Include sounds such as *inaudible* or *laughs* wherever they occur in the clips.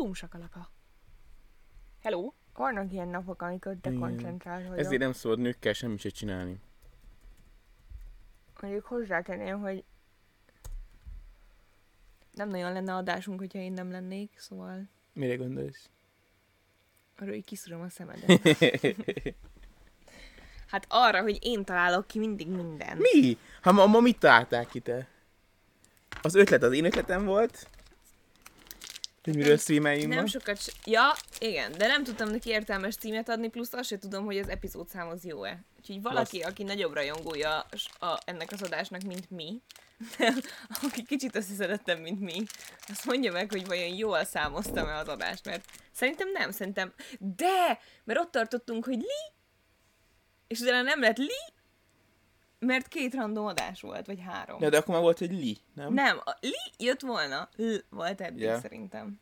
Bum sakalaka. Hello. Vannak ilyen napok, amikor koncentrált vagyok. Ezért nem szabad nőkkel semmit se csinálni. Mondjuk hozzátenném, hogy nem nagyon lenne adásunk, hogyha én nem lennék, szóval Mire gondolsz? arról így kiszúrom a szemedet. *laughs* Hát arra, hogy én találok ki mindig mindent. Mi? Ha ma, ma mit találtál ki te? Az ötlet az én ötletem volt. Hogy miről streameljünk Nem ma. sokat... Ja, igen, de nem tudtam neki értelmes címet adni, plusz azt se tudom, hogy az epizódszám az jó-e. Úgyhogy valaki, aki nagyobb rajongója s- a, ennek az adásnak, mint mi, *laughs* aki kicsit összeszedettem, mint mi, azt mondja meg, hogy vajon jól számoztam-e az adást, mert szerintem nem, szerintem... De! Mert ott tartottunk, hogy li, és utána nem lett li, mert két random adás volt, vagy három. Ja, de akkor már volt egy li, nem? Nem, a li jött volna, l volt eddig Ja. szerintem.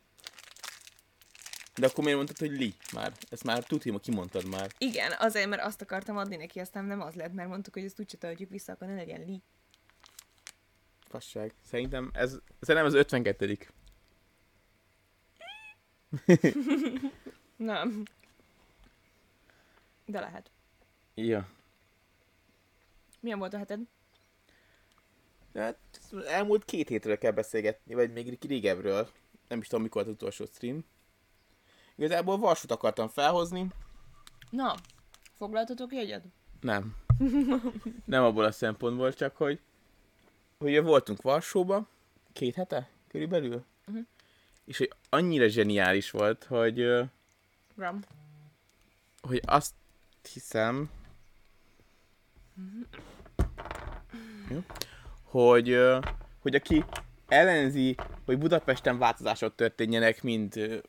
De akkor miért mondtad, hogy li már? Ezt már tudja, hogy kimondtad már. Igen, azért, mert azt akartam adni neki, aztán nem az lett, mert mondtuk, hogy ezt úgyse töltjük vissza, akkor ne legyen li. Fasság. Szerintem ez, szerintem ez 52 *laughs* Nem. De lehet. Ja. Milyen volt a heted? Hát, elmúlt két hétről kell beszélgetni, vagy még régebről. Nem is tudom, mikor az utolsó stream. Igazából Varsót akartam felhozni. Na, foglaltatok jegyet? Nem. *laughs* Nem abból a szempontból, csak hogy, hogy voltunk Varsóba, két hete körülbelül, Mhm. és hogy annyira zseniális volt, hogy, Ram. hogy azt hiszem, jó, hogy, hogy aki ellenzi, hogy Budapesten változások történjenek, mind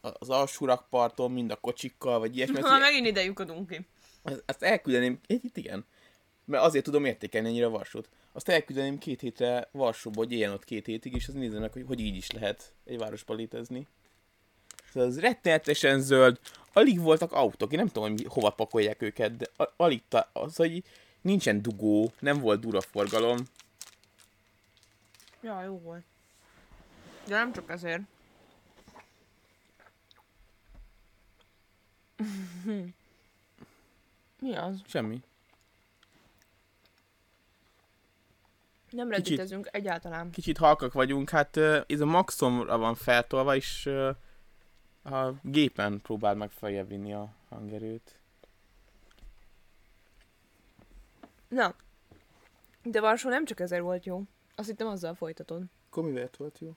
az alsó rakparton, mind a kocsikkal, vagy ilyesmi, *laughs* Ha megint ide lyukadunk ki. azt, azt elküldeném, itt igen, mert azért tudom értékelni ennyire Varsót. Azt elküldeném két hétre Varsóba, hogy éljen ott két hétig, és az nézzenek, hogy, hogy így is lehet egy városba létezni. Szóval az rettenetesen zöld, alig voltak autók, én nem tudom, hogy hova pakolják őket, de alig, ta, az, hogy nincsen dugó, nem volt dura forgalom. Ja, jó volt. De nem csak ezért. *laughs* Mi az? Semmi. Nem Kicsit- redditezünk egyáltalán. Kicsit halkak vagyunk, hát ez a maximumra van feltolva, és a gépen próbál meg feljebb vinni a hangerőt. Na, de Varsó nem csak ezért volt jó. Azt hittem azzal folytatod. Akkor mivel volt jó?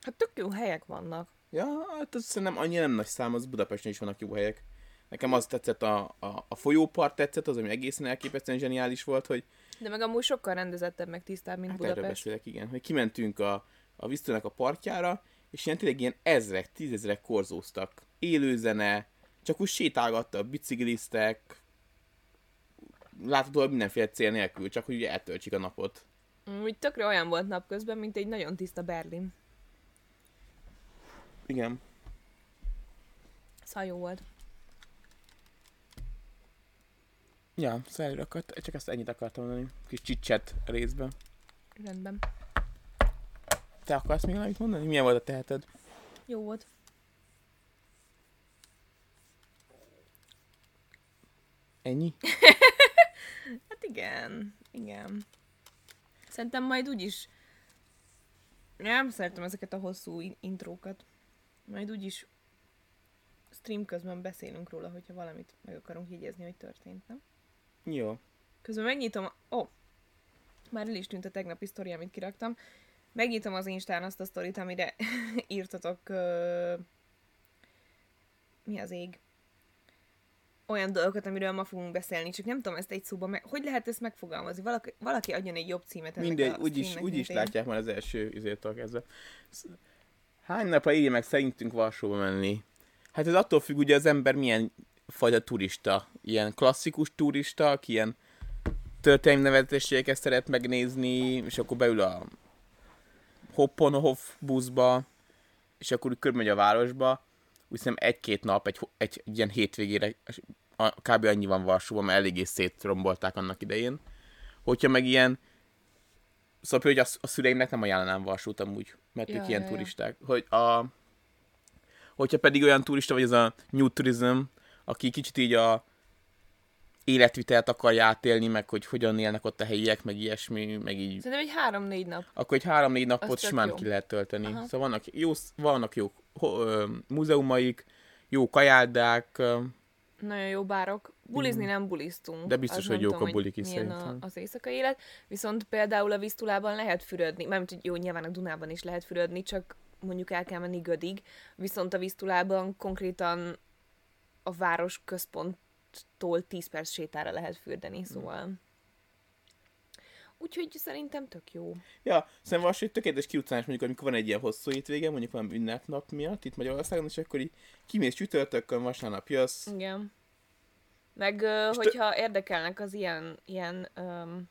Hát tök jó helyek vannak. Ja, hát ez szerintem annyira nem nagy szám, az Budapesten is vannak jó helyek. Nekem az tetszett, a, a, a folyópart tetszett, az, ami egészen elképesztően zseniális volt, hogy De meg amúgy sokkal rendezettebb, meg tisztább, mint hát erről Budapest. beszélek, igen, hogy kimentünk a, a Visztőnek a partjára, és ilyen tényleg ilyen ezrek, tízezrek korzóztak. Élőzene, csak úgy sétálgattak, bicikliztek, láthatóan mindenféle cél nélkül, csak hogy ugye eltöltsék a napot. Úgy tökre olyan volt napközben, mint egy nagyon tiszta Berlin. Igen. Szóval jó volt. Ja, szóval akart, csak ezt ennyit akartam mondani. Kis csicset részben. Rendben. Te akarsz még valamit mondani? Milyen volt a teheted? Jó volt. Ennyi? *laughs* Hát igen, igen. Szerintem majd úgyis... Nem szeretem ezeket a hosszú in- intrókat. Majd úgyis stream közben beszélünk róla, hogyha valamit meg akarunk jegyezni, hogy történt, nem? Jó. Közben megnyitom... Ó! Oh, már el is tűnt a tegnapi sztori, amit kiraktam. Megnyitom az Instán azt a sztorit, amire *laughs* írtatok... Ö... Mi az ég? Olyan dolgokat, amiről ma fogunk beszélni, csak nem tudom ezt egy szóban, meg... hogy lehet ezt megfogalmazni? Valaki, valaki adjon egy jobb címet ennek Mindegy, a úgyis, én. látják már az első izétől kezdve. Hány napra írja meg szerintünk Varsóba menni? Hát ez attól függ, ugye az ember milyen fajta turista. Ilyen klasszikus turista, aki ilyen történelmi nevetességeket szeret megnézni, és akkor beül a Hopponhof buszba, és akkor úgy körbemegy a városba, úgy hiszem egy-két nap, egy, egy, egy ilyen hétvégére, a- kb. annyi van Varsóban, mert eléggé szétrombolták annak idején. Hogyha meg ilyen Szóval hogy a, a szüleimnek nem ajánlanám Varsót amúgy, mert Ja, ők ilyen ja, turisták. Hogy a, Hogyha pedig olyan turista vagy, ez a New Tourism, aki kicsit így a életvitelt akarja átélni, meg hogy hogyan élnek ott a helyiek, meg ilyesmi, meg így Szerintem egy három-négy nap. akkor egy három-négy napot simán jó. ki lehet tölteni. Aha. Szóval vannak jó, vannak jó ho, ö, múzeumaik, jó kajáldák, ö, Nagyon jó bárok. Bulizni nem buliztunk. De biztos, hogy jók tudom, a bulik is szerintem. A, az éjszakai élet. Viszont például a Visztulában lehet fürödni. Mármint, hogy jó, nyilván a Dunában is lehet fürödni, csak mondjuk el kell menni Gödig. Viszont a Visztulában konkrétan a város központtól 10 perc sétára lehet fürdeni, szóval... Úgyhogy szerintem tök jó. Ja, szerintem az, hogy tökéletes kiutcánás mondjuk, amikor van egy ilyen hosszú hétvége, mondjuk van ünnepnap miatt itt Magyarországon, és akkor így kimész csütörtökön, vasárnap jössz. Igen. Meg, És hogyha érdekelnek az ilyen, ilyen öm,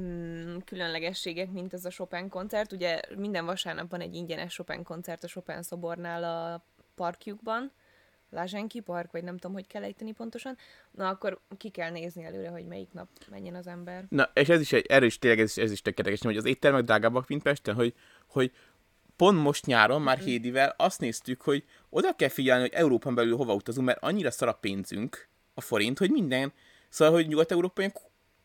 mm, különlegességek, mint ez a Chopin koncert, ugye minden vasárnap van egy ingyenes Chopin koncert a Chopin szobornál a parkjukban, Lázsenki park, vagy nem tudom, hogy kell ejteni pontosan, na akkor ki kell nézni előre, hogy melyik nap menjen az ember. Na, és ez is egy, erről is tényleg ez, is- ez is tökéletes, hogy az éttermek drágábbak, mint Pesten, hogy, hogy pont most nyáron, már hédivel azt néztük, hogy oda kell figyelni, hogy Európán belül hova utazunk, mert annyira szar a pénzünk, a forint, hogy minden, szóval, hogy nyugat-európai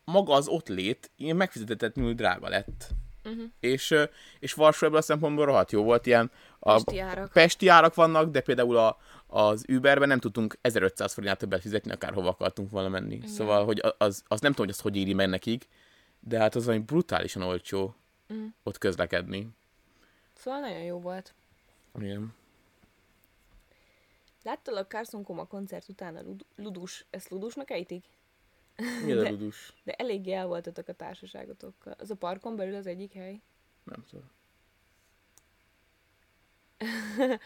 maga az ott lét, ilyen megfizetetlenül drága lett. Uh-huh. És, és Varsó ebből a szempontból rohadt jó volt, ilyen a Pesti árak. pesti árak vannak, de például a, az Uberben nem tudtunk 1500 forintát többet fizetni, akárhova akartunk volna menni. Igen. Szóval, hogy az, az nem tudom, hogy az hogy éri meg nekik, de hát az valami brutálisan olcsó Mm. ott közlekedni. Szóval nagyon jó volt. Igen. Láttál a Carson Coma koncert után a Lud- Ludus, ezt Ludusnak ejtik? Mi a De- ludus? De eléggé el voltatok a társaságotokkal. Az a parkon belül az egyik hely. Nem tudom. *laughs*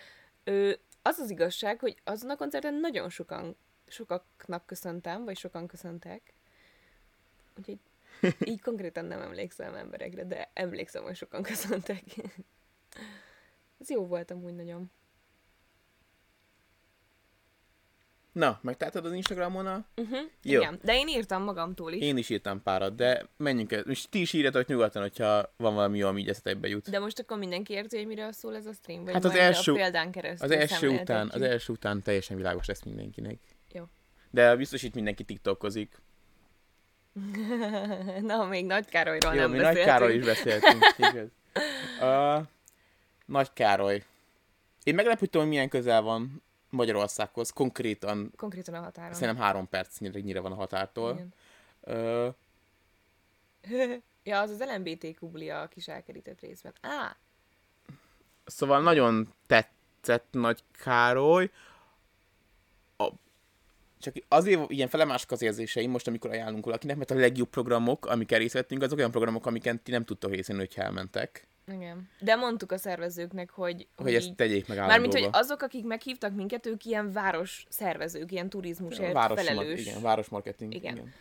Ö, az az igazság, hogy azon a koncerten nagyon sokan, sokaknak köszöntem, vagy sokan köszöntek. Úgyhogy *laughs* így konkrétan nem emlékszem emberekre, de emlékszem, hogy sokan *laughs* köszöntek. Ez jó volt amúgy nagyon. Na, megtaláltad az Instagramon a... Uh-huh, Jó. Igen, de én írtam magamtól is. Én is írtam párat, de menjünk el. És ti is írjatok nyugodtan, hogyha van valami jó, ami így eszetekbe jut. De most akkor mindenki érti, hogy miről szól ez a stream? Vagy Hát az első- a példán keresztül Az első után, az első után teljesen világos lesz mindenkinek. Jó. De biztos itt mindenki tiktokozik. *laughs* Na, még Nagy Károlyról Jó, nem mi beszéltünk. Nagy Károly is beszéltünk. *laughs* igaz. Uh, Nagy Károly. Én meglepődtem, hogy milyen közel van Magyarországhoz. Konkrétan Konkrétan a határon. szerintem három percnyire van a határtól. Igen. *laughs* Ja, az az LMBTQ bulia a kis elkerített részben. Á, Szóval nagyon tetszett Nagy Károly. A, csak azért ilyen felemások az érzéseim most, amikor ajánlunk valakinek, mert a legjobb programok, amikkel részt vettünk, azok olyan programok, amiken ti nem tudtok részt venni, hogyha elmentek. Igen. De mondtuk a szervezőknek, hogy, Hogy ezt így- tegyék meg Mármint, hogy állandóba. azok, akik meghívtak minket, ők ilyen város szervezők, ilyen turizmusért Város, felelős. igen, városmarketing. Igen. igen.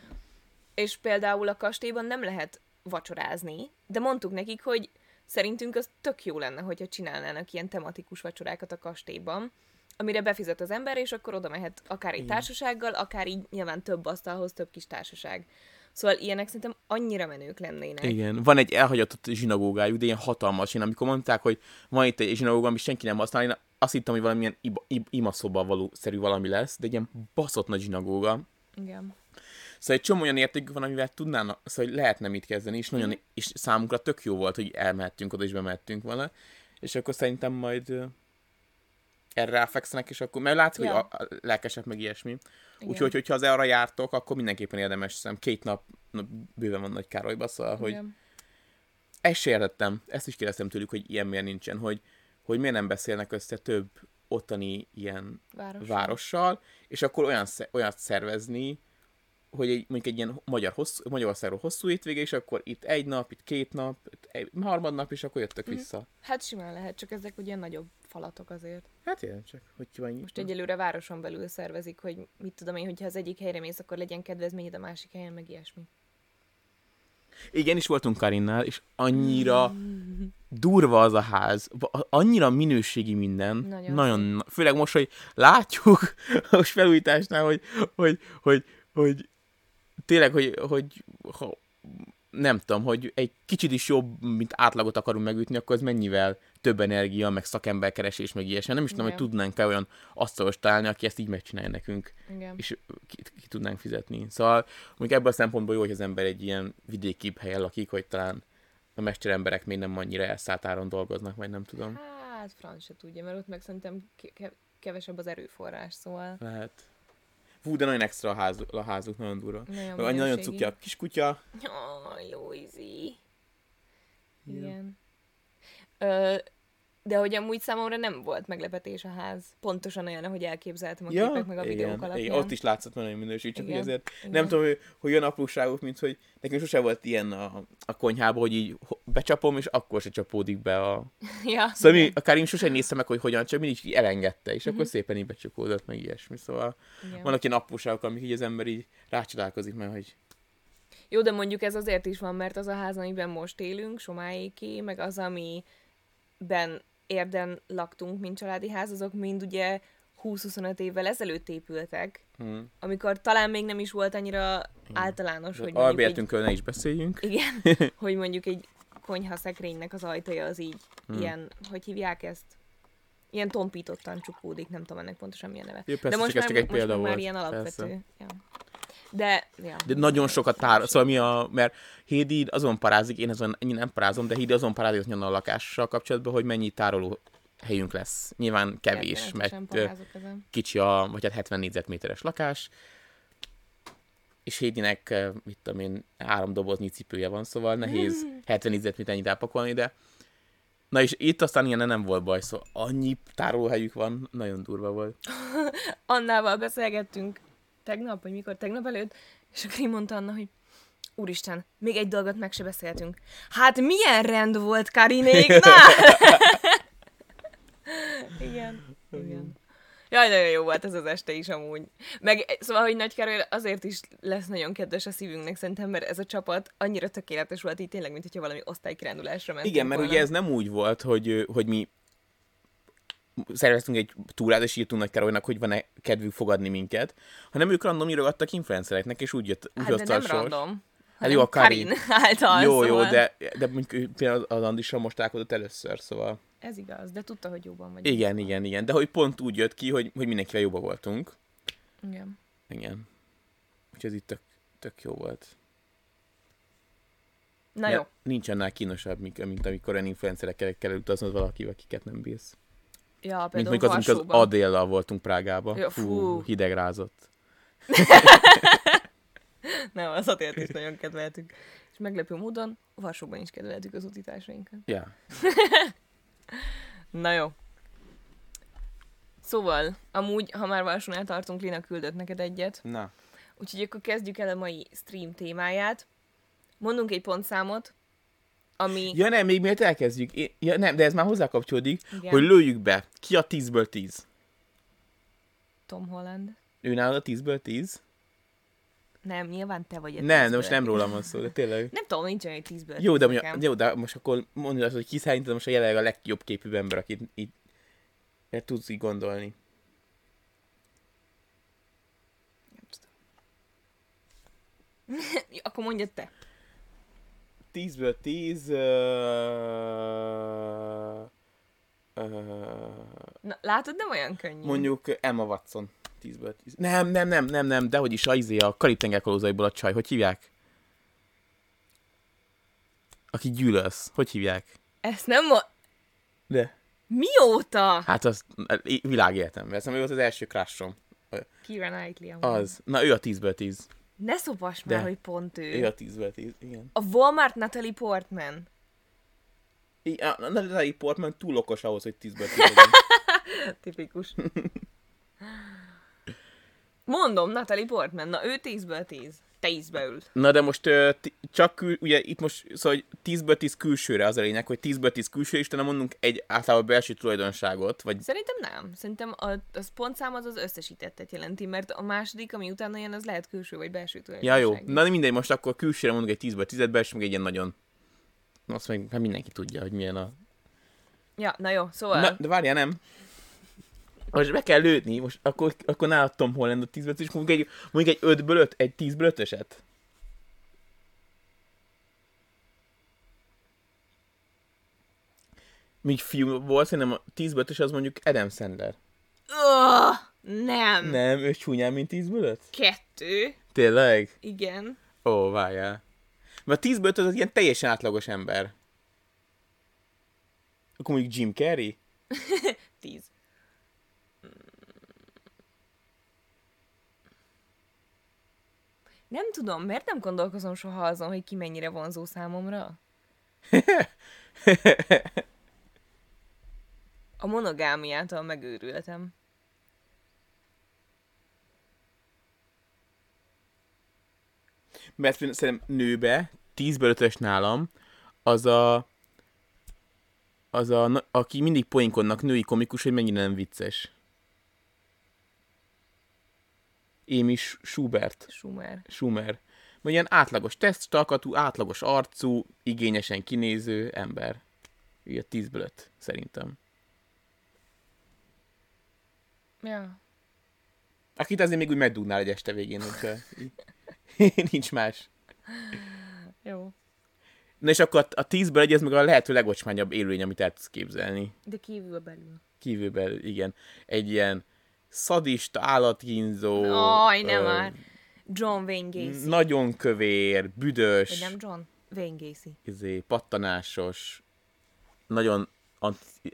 És például a kastélyban nem lehet vacsorázni, de mondtuk nekik, hogy szerintünk az tök jó lenne, hogyha csinálnának ilyen tematikus vacsorákat a kastélyban, amire befizet az ember, és akkor oda mehet akár egy társasággal, akár így nyilván több asztalhoz, több kis társaság. Szóval ilyenek szerintem annyira menők lennének. Igen, van egy elhagyatott zsinagógájuk, de ilyen hatalmas. Én amikor mondták, hogy van itt egy zsinagóga, amit senki nem használ, én azt hittem, hogy valamilyen iba, ib, imaszoba való szerű valami lesz, de egy ilyen baszott nagy zsinagóga. Igen. Szóval egy csomó olyan értékük van, amivel tudnának, szóval hogy lehetne mit kezdeni, és, Mhm. nagyon, és számunkra tök jó volt, hogy elmehettünk oda, és bemehettünk vele. És akkor szerintem majd erre ráfekszenek, és akkor, mert látszik, Ja. hogy a, a lelkesek meg ilyesmi. Úgyhogy, hogyha az arra jártok, akkor mindenképpen érdemes, hiszem két nap, nap bőven van Nagy Károlyba, szóval, hogy Igen. ezt se értettem, ezt is kérdeztem tőlük, hogy ilyen miért nincsen, hogy, hogy miért nem beszélnek össze több ottani ilyen Város. várossal, és akkor olyan, olyat szervezni, hogy egy, mondjuk egy ilyen magyar hosszú, Magyarországról hosszú hétvége, és akkor itt egy nap, itt két nap, itt egy harmadnap, és akkor jöttök Mhm. vissza. Hát simán lehet, csak ezek ugye nagyobb falatok azért. Hát ilyen csak, hogy ki van Most egyelőre városon belül szervezik, hogy mit tudom én, hogyha az egyik helyre mész, akkor legyen kedvezményed a másik helyen, meg ilyesmi. Igen, is voltunk Karinnál, és annyira durva az a ház, annyira minőségi minden, Nagyon nagyon, nagyon főleg most, hogy látjuk *laughs* a felújításnál, hogy, hogy, hogy, hogy tényleg, hogy, hogy ha nem tudom, hogy egy kicsit is jobb, mint átlagot akarunk megütni, akkor ez mennyivel több energia, meg szakemberkeresés, meg ilyesmi. Nem is tudom, hogy Igen. tudnánk-e olyan asztalos találni, aki ezt így megcsinálja nekünk, Igen. és ki, ki tudnánk fizetni. Szóval mondjuk ebből a szempontból jó, hogy az ember egy ilyen vidékibb helyen lakik, hogy talán a mesteremberek még nem annyira elszállt áron dolgoznak, vagy nem tudom. Hát, franc se tudja, mert ott meg szerintem ke- ke- kevesebb az erőforrás, szóval Lehet. Fú, de nagyon extra a, ház, a házuk, nagyon durva. nagyon nagyon minőségi. cukja a kiskutya. Jaj, jó ízi. Igen. Ö, de hogy amúgy számomra nem volt meglepetés a ház. Pontosan olyan, ahogy elképzeltem a képek meg a videók igen, alapján. igen, ott is látszott nagyon minőség, csak Igen, azért igen. nem tudom, hogy, hogy olyan apróságok, mint hogy nekem sose volt ilyen a, a konyhában, hogy így becsapom, és akkor se csapódik be a... *laughs* Ja, Szóval mi, akár én sosem néztem meg, hogy hogyan, csak mindig így elengedte, és akkor szépen így becsapódott, meg ilyesmi. Szóval igen. vannak ilyen apróságok, amik így az ember így rácsodálkozik, mert hogy Jó, de mondjuk ez azért is van, mert az a ház, amiben most élünk, Somáéké, meg az, amiben érden laktunk, mint családi ház, azok mind ugye 20-25 évvel ezelőtt épültek, hm. amikor talán még nem is volt annyira általános, hogy mondjuk egy, Albertünkről ne is beszéljünk. igen, *laughs* hogy mondjuk egy konyha szekrénynek az ajtaja az így, Hmm. ilyen, hogy hívják ezt? Ilyen tompítottan csukódik, nem tudom ennek pontosan milyen neve. Jó, persze, de most csak ez már, csak egy most példa már volt, ilyen alapvető. persze. Ja. De, ja. De nagyon sokat pár, szóval mi a, mert Hédi azon parázik, én azon én nem parázom, de Hédi azon parázik a lakással kapcsolatban, hogy mennyi tároló helyünk lesz. Nyilván kevés, mert kicsi a, vagy hát 70 négyzetméteres lakás, és Hédinek, mit tudom én, három doboznyi cipője van, szóval nehéz 70 négyzetméternyi elpakolni, de Na és itt aztán ilyen nem volt baj, szóval annyi tárolóhelyük van, nagyon durva volt. *laughs* Annával beszélgettünk tegnap, vagy mikor, tegnap előtt, és akkor így mondta Anna, hogy Úristen, még egy dolgot meg se beszéltünk. Hát milyen rend volt Karinéknál? *laughs* igen, igen. Jaj, nagyon jó volt ez az este is amúgy. Meg szóval, hogy Nagy Károly azért is lesz nagyon kedves a szívünknek szerintem, mert ez a csapat annyira tökéletes volt így tényleg, mint hogyha valami osztálykirándulásra mentünk Igen, mert volna. ugye ez nem úgy volt, hogy, hogy mi szerveztünk egy túrát, és írtunk Nagy Károlynak, hogy van-e kedvük fogadni minket, hanem ők random írogattak influencereknek, és úgy jött, úgy Hát de nem sors. random. Hát jó, a Karin. Karin által, Jó, szóval. jó, de, de mondjuk például az Andissal most találkozott először, szóval Ez igaz, de tudta, hogy jóban vagy. igen, igen, igen, de hogy pont úgy jött ki, hogy, hogy mindenkivel jobban voltunk. Igen. Igen. Úgyhogy ez itt tök, tök jó volt. Na Mert jó. Nincs annál kínosabb, mint, mint amikor olyan influencerekkel kell utaznod valakivel, akiket nem bízsz. Ja, Mint mondjuk az, amikor az. Adéllal voltunk Prágába. Ja, fú, fú. hideg rázott. *laughs* Nem, az Attilt is nagyon kedveltük. És meglepő módon Varsóban is kedveltük az utitársainkat. Ja. *laughs* Na jó. Szóval, amúgy, ha már Varsónál tartunk, Lina küldött neked egyet. Na. Úgyhogy akkor kezdjük el a mai stream témáját. Mondunk egy pontszámot, ami... Ja nem, még miért elkezdjük. Ja nem, de ez már hozzá kapcsolódik, Igen. hogy lőjük be. Ki a 10-ből 10? Tom Holland. Ő nálad a 10-ből 10? Nem, nyilván te vagy egy Nem, de most nem rólam van szó, de tényleg. Nem tudom, nincs olyan egy tízből Jó, tíz de, mondja, jó, de most akkor mondja azt, hogy ki szerinted most a jelenleg a legjobb képű ember, akit el tudsz így gondolni. Nem tudom. *laughs* Akkor mondja te. 10-ből 10... Uh, uh, Na, látod, nem olyan könnyű. mondjuk Emma Watson. 10-ből 10. Nem, nem, nem, nem, nem, de hogy is a, izé, a Karib-tenger kalózaiból a csaj. Hogy hívják? Aki gyűlölsz. Hogy hívják? Ezt nem mo- De. Mióta? Hát az világéletemben. Ez az első crushom. Kira Knightley amúgy. Az. Na ő a 10-ből 10. Ne szopass De. már, hogy pont ő. Ő a 10-ből 10, igen. A Walmart Natalie Portman. I- A Natalie Portman túl okos ahhoz, hogy 10-ből 10 legyen. Tipikus. *laughs* Mondom, Natalie Portman. Na, ő 10-ből 10. Te ízbe ül. Na de most csak kül, ugye itt most, szóval hogy 10-ből 10 külsőre az a lényeg, hogy 10-ből 10 külső, és utána mondunk egy általában belső tulajdonságot, vagy Szerintem nem. Szerintem a, az pontszám az az összesítettet jelenti, mert a második, ami utána jön, az lehet külső vagy belső Ja tulajdonság. jó, is. na de mindegy, most akkor külsőre mondunk egy 10-ből 10-et, belső meg egy ilyen nagyon... Azt meg hát mindenki tudja, hogy milyen a... Ja, na jó, szóval... Na, de várjál, nem most meg kell lőni, most akkor, akkor nálad hol Holland a 10 és mondjuk egy, mondjuk egy 5-ből 5, egy 10-ből 5-öset. Míg fiú volt, szerintem a 10-ből 5 az mondjuk Adam Sandler. Öh, nem. Nem, ő csúnyán, mint 10-ből 5? Kettő. Tényleg? Igen. Ó, várjál. Mert a 10-ből 5 az ilyen teljesen átlagos ember. Akkor mondjuk Jim Carrey? *laughs* 10. Nem tudom, miért nem gondolkozom soha azon, hogy ki mennyire vonzó számomra? *laughs* A monogámiától megőrültem. Mert szerintem nőbe, 10-ből 5 nálam, az a, az a, aki mindig poinkodnak női komikus, hogy mennyire nem vicces. Sch- Schubert. Schumer. Schumer. Vagy ilyen átlagos tesztalkatú, átlagos arcú, igényesen kinéző ember. Ugye 10-ből 5, szerintem. Ja. Akit azért még úgy megdugnál egy este végén, hogyha *laughs* *laughs* nincs más. Jó. Na és akkor a 10-ből egy, ez meg a lehető legocsmányabb élőlény, amit el tudsz képzelni. De kívül belül. Kívülbelül, igen. Egy ilyen szadista, állatkínzó, Aj, nem ö, már. John Wayne Gacy. nagyon kövér, Vagy büdös, nem John? Wayne Gacy. izé, pattanásos, nagyon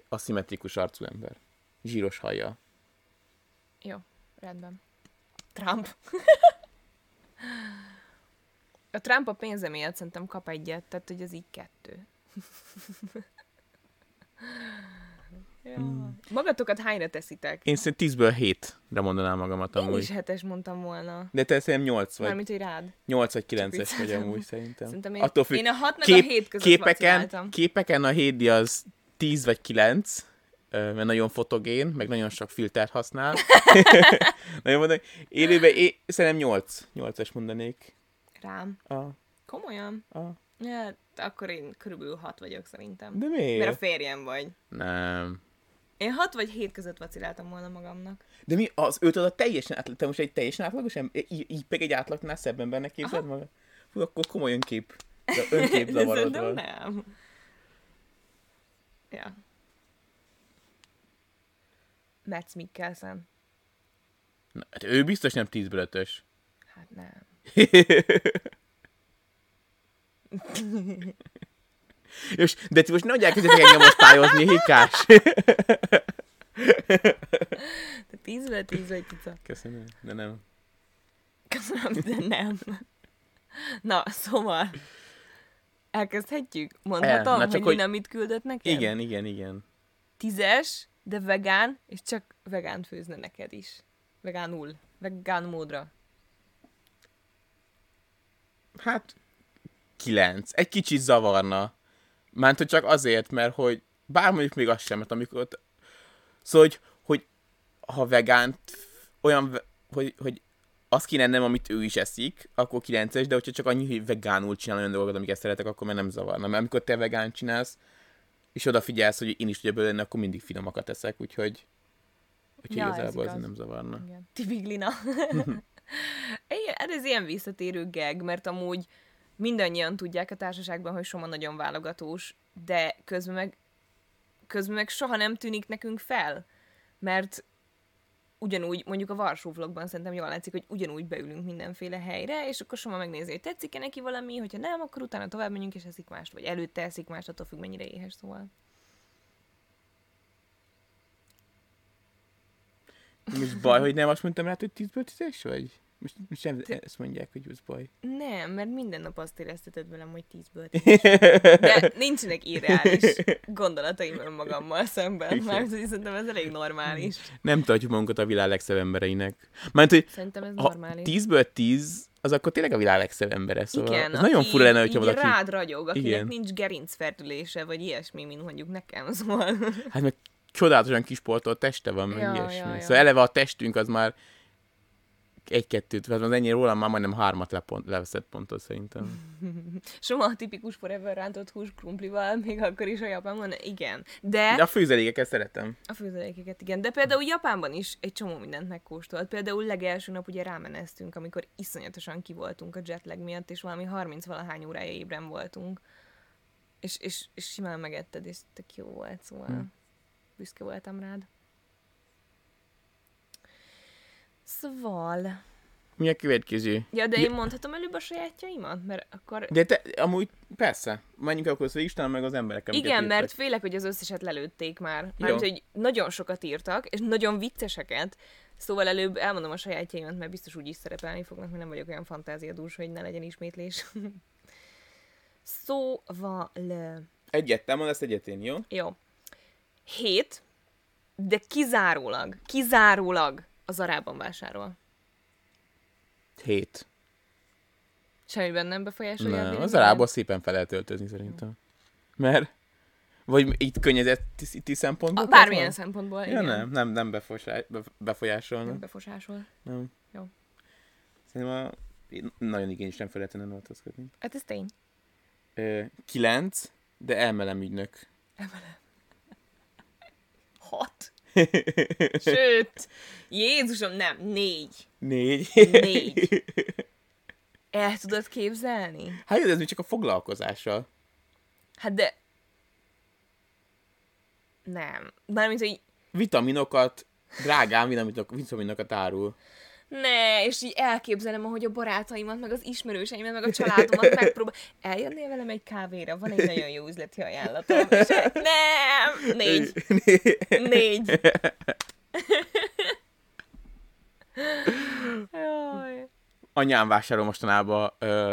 aszimmetrikus arcú ember. Zsíros haja. Jó, rendben. Trump. a Trump a pénze miatt szerintem kap egyet, tehát hogy az így kettő. Ja. Magatokat hányra teszitek? Én szerintem 10-ből 7-re mondanám magamat Én is amúgy. hetes mondtam volna. De te szerintem 8 vagy, Mármint, hogy rád. 8 vagy 9-es vagy amúgy szerintem. Szerintem én, Attól függ. én a 6 meg Kép- a 7 között képeken, képeken a hédi az 10 vagy 9, ö, mert nagyon fotogén, meg nagyon sok filtert használ. *laughs* nagyon mondani. Élőben é- szerintem 8. 8-as mondanék. Rám. A, Komolyan? a, Ja, akkor én körülbelül 6 vagyok szerintem. de miért? Mert a férjem vagy. Nem. Én 6 vagy 7 között vaciláltam volna magamnak. De mi az öt az a teljesen átlag, te most egy teljesen átlagos ember? Így, így meg egy átlagnál szebb embernek képzeld magad? Fú, akkor komolyan kép. de Önkép zavarod van. *laughs* nem. Ja. Mads Mikkelsen. Na, hát ő biztos nem 10 ötös. Hát nem. *laughs* És, de ti most ne adják kezdetek engem osztályozni, hikás. De 10 vagy 10 vagy cica. Köszönöm, de nem. Köszönöm, de nem. Na, szóval. Elkezdhetjük? Mondhatom, El, na csak hogy hogy- Nina mit küldött nekem? Igen, igen, igen. Tízes, de vegán, és csak vegán főzne neked is. Vegánul. Vegán módra. Hát, kilenc. Egy kicsit zavarna. Mert hogy csak azért, mert hogy bár mondjuk még az sem, mert amikor. Szóval, hogy, hogy ha vegán, olyan, hogy, hogy azt kéne ennem, amit ő is eszik, akkor 9-es, de hogyha csak annyi, hogy vegánul csinál olyan dolgokat, amiket szeretek, akkor már nem zavarna. Mert amikor te vegán csinálsz, és odafigyelsz, hogy én is tudja belőle, akkor mindig finomakat eszek, úgyhogy, úgyhogy Ja, igazából ez igaz. nem zavarna. Igen. Tibiglina. *laughs* Ez ilyen visszatérő gag, mert amúgy mindannyian tudják a társaságban, hogy Soma nagyon válogatós, de közben meg, közben meg soha nem tűnik nekünk fel, mert ugyanúgy, mondjuk a Varsó vlogban szerintem jól látszik, hogy ugyanúgy beülünk mindenféle helyre, és akkor Soma megnézi, hogy tetszik-e neki valami, hogyha nem, akkor utána tovább menjünk és eszik mást, vagy előtte eszik mást, attól függ, mennyire éhes, szóval. Most baj, hogy nem azt mondtam rá, hogy 10-ből 10-es vagy? Most, most nem ezt mondják, hogy ez baj. Nem, mert minden nap azt érezteted velem, hogy tízből *laughs* De nincsenek irreális gondolataim magammal szemben. Hogy szerintem ez elég normális. Nem tartjuk magunkat a világ legszebb embereinek. Mert hogy Szerintem ez normális. 10-ből 10, az akkor tényleg a világ legszebb embere. Szóval Igen, ez nagyon fura lenne, hogyha valaki... rád ragyog, akinek Igen. nincs gerincfertülése, vagy ilyesmi, mint mondjuk nekem, szóval. Hát meg csodálatosan kisportolt teste van, meg Ja, ilyesmi. ja, ja. Szóval eleve a testünk az már egy-kettőt, vagy az ennyi rólam már majdnem hármat lepont, leveszett pontot szerintem. *laughs* Soma a tipikus forever rántott hús krumplival, még akkor is a Japánban, igen. De, De a főzelékeket szeretem. a főzelékeket, igen. De például Japánban is egy csomó mindent megkóstolt. Például legelső nap ugye rámeneztünk, amikor iszonyatosan kivoltunk a jetlag miatt, és valami 30 valahány órája ébren voltunk. És, és, és simán megetted, és tök jó volt, szóval Hm. büszke voltam rád. Szóval... Mi a következő? Ja, de Ja. én mondhatom előbb a sajátjaimat? Mert akkor... De te, amúgy persze, menjünk akkor össze Isten meg az emberek. Igen, írtak. mert félek, hogy az összeset lelőtték már. Mármint, hogy nagyon sokat írtak, és nagyon vicceseket. Szóval előbb elmondom a sajátjaimat, mert biztos úgy is szerepelni fognak, mert nem vagyok olyan fantáziadús, hogy ne legyen ismétlés. *laughs* szóval... Egyet, te mondasz egyet én, jó? Jó. Hét, de kizárólag, kizárólag az arában vásárol. Hét. Semmiben nem befolyásolja a Nem, az arából szépen fel lehet öltözni szerintem. Mert, vagy itt könnyezett ti, ti szempontból? A, bármilyen van? szempontból, Ja, igen. nem, nem, nem befolyásol. Nem befosásol. Nem. Jó. Szerintem a, nagyon igényesen fel lehetne öltözködni. Hát ez tény. Ö, kilenc, de elmelem ügynök. *laughs* Hat. Sőt, Jézusom, nem, négy. Négy. Négy. El tudod képzelni? Hát ez még csak a foglalkozással. Hát de... Nem. Mármint, hogy Vitaminokat, drágán vitaminokat, vitaminokat árul. Ne, és így elképzelem, ahogy a barátaimat, meg az ismerőseimet, meg a *laughs* családomat megpróbál. Eljönnél velem egy kávéra? Van egy nagyon jó üzleti ajánlatom. És. Nem! Négy. Négy. Jaj. Anyám vásárol mostanában ö,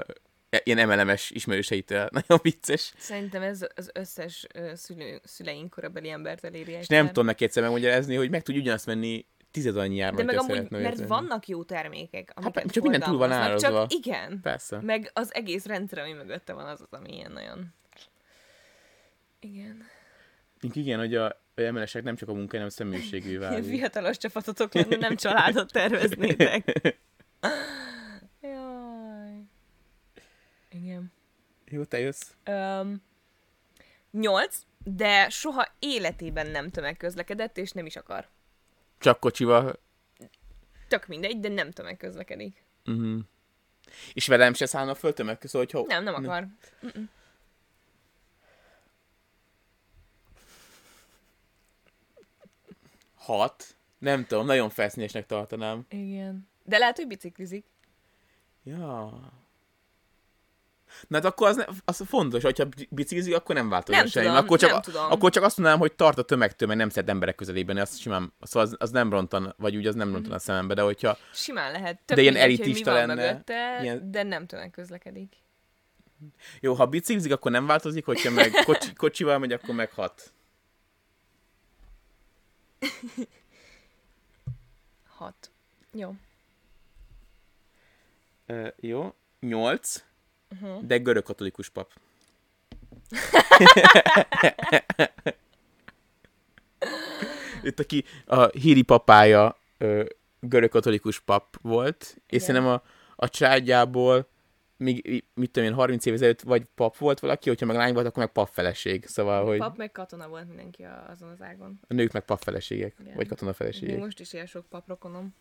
ilyen MLM-es ismerőseitől. *laughs* Nagyon vicces. Szerintem ez az összes szülő, szüleink korabeli embert eléri És nem tudom neki egyszer megmagyarázni, hogy meg tudja ugyanazt venni tized annyi árban, De meg amúgy, mert olyat vannak jó termékek, amiket Hát, csak minden túl van árazva. Csak igen. Persze. Meg az egész rendszer, ami mögötte van, az az, ami ilyen nagyon... Igen. Igen, hogy a, emelesek nem csak a munka, hanem a személyiségű *laughs* válik. fiatalos csapatotok lenne, nem *laughs* családot terveznétek. *laughs* Jaj. Igen. Jó, te jössz. Um, nyolc, de soha életében nem tömegközlekedett, és nem is akar. Csak kocsival. Tök mindegy, de nem tömegközlekedik. Uh-huh. És velem se szállna föl tömeg közül, hogy ho... Nem, nem akar. Mm-mm. Hat. Nem tudom, nagyon felszínesnek tartanám. Igen. De lehet, hogy biciklizik. Ja. Na hát akkor az, ne, az fontos, hogyha biciklizik, akkor nem változna Nem semmi. tudom, akkor, csak, nem tudom. akkor csak azt mondanám, hogy tart a tömegtől, mert nem szed emberek közelében, azt simán, szóval az, az nem rontan, vagy úgy az nem rontan a szemembe, de hogyha Simán lehet. Tök De ilyen elitista lenne, Mögötte, ilyen- De nem tömegközlekedik. jó, ha biciklizik, akkor nem változik, hogyha meg *laughs* kocsi, kocsival megy, akkor meg hat. Hat. Jó. Uh, jó. Nyolc. Uh-huh. De görög katolikus pap. Itt aki a híri papája ö, görög katolikus pap volt, és Igen. szerintem a, a családjából még, mit tudom én, 30 év ezelőtt vagy pap volt valaki, hogyha meg lány volt, akkor meg pap feleség. Szóval, hogy Pap meg katona volt mindenki azon az ágon. a nők meg pap feleségek, Igen. vagy katona Még feleségek. most is ilyen sok paprokonom.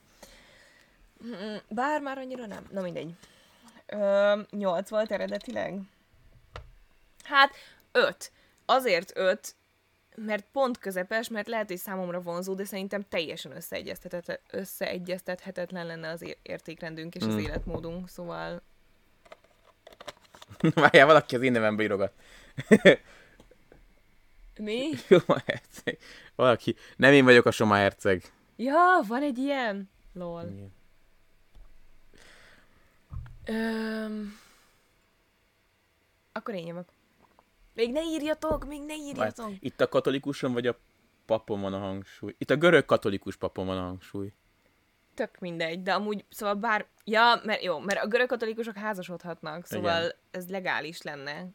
Mm, Bár már annyira nem. Na mindegy. Ö, nyolc volt eredetileg? Hát, öt. Azért öt, mert pont közepes, mert lehet, hogy számomra vonzó, de szerintem teljesen összeegyeztethet- összeegyeztethetetlen lenne az értékrendünk és az Mm. életmódunk, szóval *laughs* Várjál, valaki az én nevembe írogat. *laughs* mi? *laughs* Soma herceg. Valaki. Nem én vagyok a Soma herceg. Ja, van egy ilyen? Lol. Igen. Öm... Akkor én jövök. Még ne írjatok, még ne írjatok. Várj, Itt a katolikuson vagy a papon van a hangsúly? Itt a görög katolikus papon van a hangsúly. Tök mindegy, de amúgy, szóval bár... Ja, mert jó, mert a görög katolikusok házasodhatnak, szóval Igen. ez legális lenne.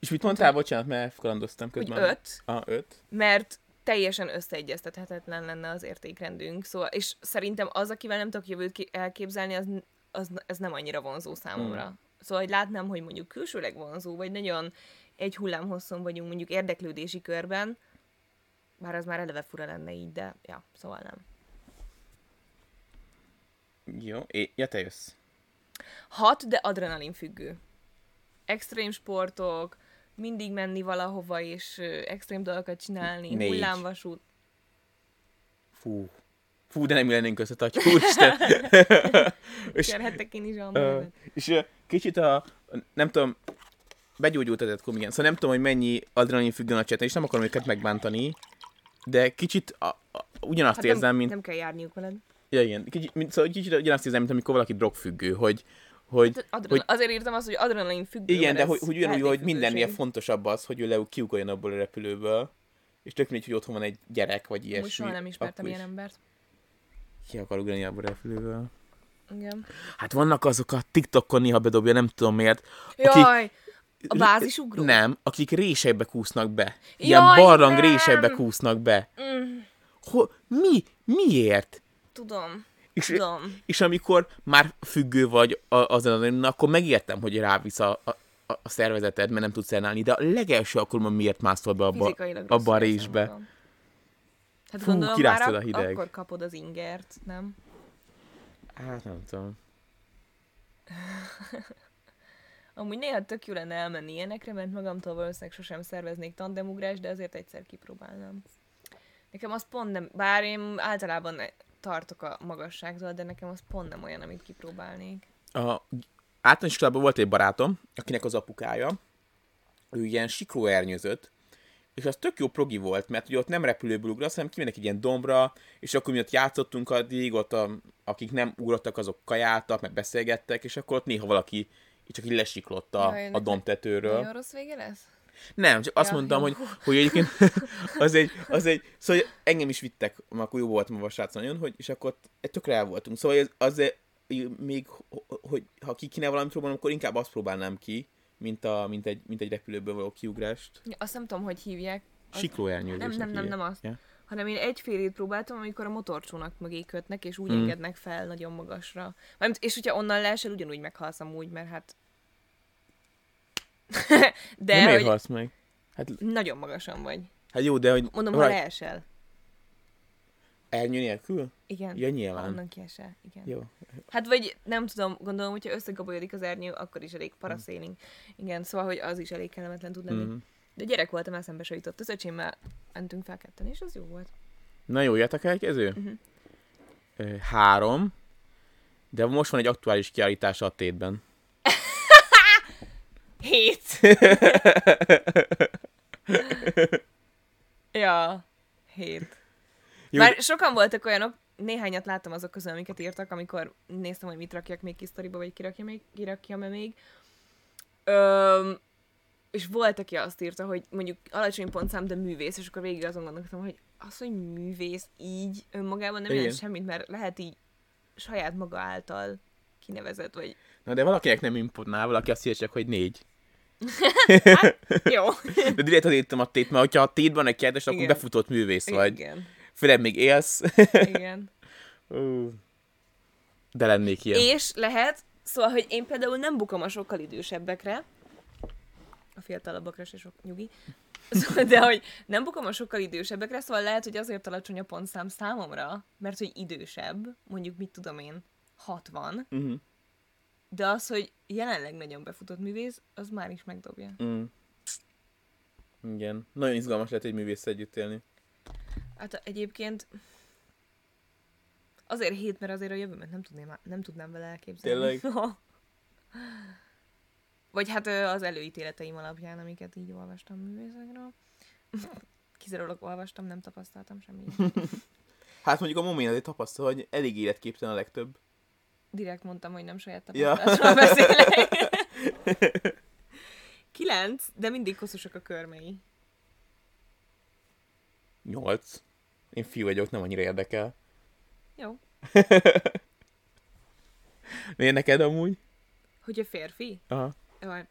És mit mondtál, bocsánat, mert elkalandoztam Hogy közben. öt, A öt? mert teljesen összeegyeztethetetlen lenne az értékrendünk, szóval, és szerintem az, akivel nem tudok jövőt elképzelni, az, az, ez nem annyira vonzó számomra. Hmm. Szóval, hogy látnám, hogy mondjuk külsőleg vonzó, vagy nagyon egy hullámhosszon vagyunk mondjuk érdeklődési körben, bár az már eleve fura lenne így, de ja, szóval nem. Jó, é, ja, te jössz. Hat, de adrenalin függő. Extrém sportok, mindig menni valahova, és extrém dolgokat csinálni, Négy. hullámvasút. Fú. Fú, de nem lennénk össze, Tatyi, úristen. *laughs* és, Kérhettek én is a ö, és ö, kicsit a, nem tudom, begyógyult ez a igen. Szóval nem tudom, hogy mennyi adrenalin függőn a cseten, és nem akarom őket megbántani, de kicsit a, a, ugyanazt hát érzem, nem, mint... nem kell járniuk veled. Ja, igen. Kicsit, mint, szóval kicsit ugyanazt érzem, mint amikor valaki drogfüggő, hogy, hogy, Hát adrenal, hogy Azért írtam azt, hogy adrenalin függő. igen, de hogy, hogy ugyanúgy, hogy mindennél fontosabb az, hogy ő leül kiugoljon abból a repülőből, és tök mindegy, hogy otthon van egy gyerek, vagy ilyesmi. Most soha nem ismertem ilyen is embert. Ki akar ugrani a repülőből. Igen. Hát vannak azok a TikTokon néha bedobja, nem tudom miért. Aki- Jaj! A bázisugró? Nem, akik résekbe kúsznak be. Ilyen Jaj, barlang nem! résekbe kúsznak be. Mm, Ho, mi? Miért? tudom. És, Tudom. és amikor már függő vagy az adrenalin, akkor megértem, hogy rávisz a, a, a szervezeted, mert nem tudsz ellenállni, de a legelső alkalommal miért mászol be abba, abba a részbe? magam. Hát Fú, gondolom már a hideg. akkor kapod az ingert, nem? Hát nem tudom. *laughs* Amúgy néha tök jó lenne elmenni ilyenekre, mert magamtól valószínűleg sosem szerveznék tandemugrást, de azért egyszer kipróbálnám. Nekem az pont nem, bár én általában tartok a magasságtól, de nekem az pont nem olyan, amit kipróbálnék. A általános iskolában volt egy barátom, akinek az apukája, ő ilyen siklóernyőzött, és az tök jó progi volt, mert ugye ott nem repülőből ugrasz, hanem kimennek egy ilyen dombra, és akkor mi ott játszottunk addig, ott a, akik nem ugrottak, azok kajáltak, meg beszélgettek, és akkor ott néha valaki így csak így lesiklott a, Jaj, a ennek dombtetőről. Nagyon rossz vége lesz? Nem, csak azt Ja, mondtam, jó. hogy, hogy egyébként az egy, az egy, szóval engem is vittek, akkor jó voltam a srác nagyon, hogy, és akkor ott tökre el voltunk. Szóval az, az még, hogy ha ki kéne valamit próbálnom, akkor inkább azt próbálnám ki, mint, a, mint, egy, mint egy repülőből való kiugrást. Ja, azt nem tudom, hogy hívják. Az- Siklóernyőzésnek Nem, nem, nem, hívják. nem azt. Ja. hanem én egyfélét próbáltam, amikor a motorcsónak mögé kötnek, és úgy Mm. engednek fel nagyon magasra. Mármint, és hogyha onnan leesel, ugyanúgy meghalsz amúgy, mert hát... *laughs* De, de miért hogy halsz meg? Hát, nagyon magasan vagy. hát jó, de hogy Mondom, ha leesel. Ernyő nélkül? Igen. Ja, nyilván. onnan kiesel. Igen. Jó. Hát vagy nem tudom, gondolom, hogyha összegabajodik az ernyő, akkor is elég paraszéling. Igen, szóval, hogy az is elég kellemetlen tud lenni. Mm. De gyerek voltam, eszembe se jutott. Az öcsémmel mentünk fel ketten, és az jó volt. Na jó, jöhet a következő? Mhm. Ö, Három. De most van egy aktuális kiállítás a tétben. *laughs* Hét! *laughs* ja, hét. Jó, Már sokan voltak olyanok, néhányat láttam azok közül, amiket írtak, amikor néztem, hogy mit rakjak még kis sztoriba, vagy kirakja még, kirakjam-e még. Öm, és volt, aki azt írta, hogy mondjuk alacsony pontszám, de művész, és akkor végig azon gondolkodtam, hogy az, hogy művész így önmagában nem jelent semmit, mert lehet így saját maga által kinevezett, vagy Na de valakinek nem imponál, valaki azt írja csak, hogy négy. *laughs* jó. De direkt azért írtam a tét, mert hogyha a tétben egy kérdés, akkor befutott művész vagy. Igen, Főleg még élsz. igen. De lennék ilyen. És lehet, szóval, hogy én például nem bukom a sokkal idősebbekre, a fiatalabbakra se sok nyugi, szóval, de hogy nem bukom a sokkal idősebbekre, szóval lehet, hogy azért alacsony a pontszám számomra, mert hogy idősebb, mondjuk mit tudom én, 60, Uh-huh. de az, hogy jelenleg nagyon befutott művész, az már is megdobja. Mm. Igen. Nagyon izgalmas lehet egy művész együtt élni. Hát egyébként azért hét, mert azért a jövőmet nem, tudném, nem tudnám vele elképzelni. Tényleg? *laughs* Vagy hát az előítéleteim alapján, amiket így olvastam művészekről. *laughs* Kizárólag olvastam, nem tapasztaltam semmi. *laughs* Hát mondjuk a Momén azért tapasztal, hogy elég életképtelen a legtöbb. Direkt mondtam, hogy nem saját Ja. tapasztalatról beszélek. Kilenc, de mindig koszosak a körmei. Nyolc. Én fiú vagyok, nem annyira érdekel. Jó. *laughs* Miért neked amúgy? Hogy a férfi? Aha. Vagy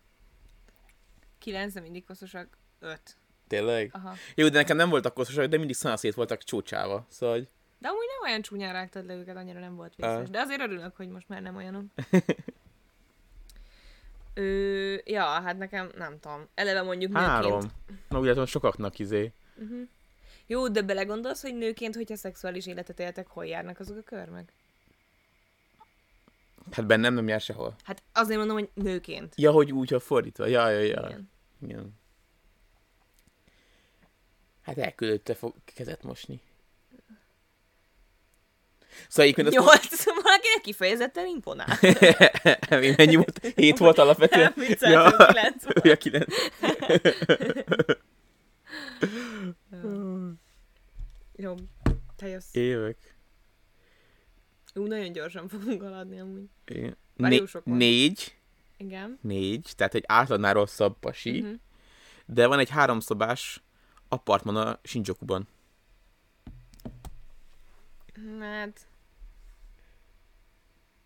kilenc, de mindig koszosak. Öt. Tényleg? Aha. Jó, de nekem nem voltak koszosak, de mindig szanaszét voltak csúcsával. Szóval, hogy De amúgy nem olyan csúnyán rágtad le őket, annyira nem volt vészes. Ah. De azért örülök, hogy most már nem olyanok. *laughs* Ö, ja, hát nekem nem tudom. Eleve mondjuk nőként. három. Na úgy látom, sokaknak izé. Uh-huh. Jó, de belegondolsz, hogy nőként, hogyha szexuális életet éltek, hol járnak azok a körmök? Hát bennem nem jár sehol. Hát azért mondom, hogy nőként. Ja, hogy úgy, ha fordítva. Ja, ja, ja. Igen. Igen. Hát elküldötte fog kezet mosni. Szóval egyébként azt Nyolc, valakinek kifejezetten imponál. *laughs* Mennyi volt? Hét volt alapvetően? Nem, vicceltem, kilenc volt. Ja, kilenc. Jó, te jössz. Évek. Ú, nagyon gyorsan fogunk haladni amúgy. Igen. Né- négy. Igen. Négy. Tehát egy átlagnál rosszabb pasi. Mhm. De van egy háromszobás apartman a Shinjukuban. Hát...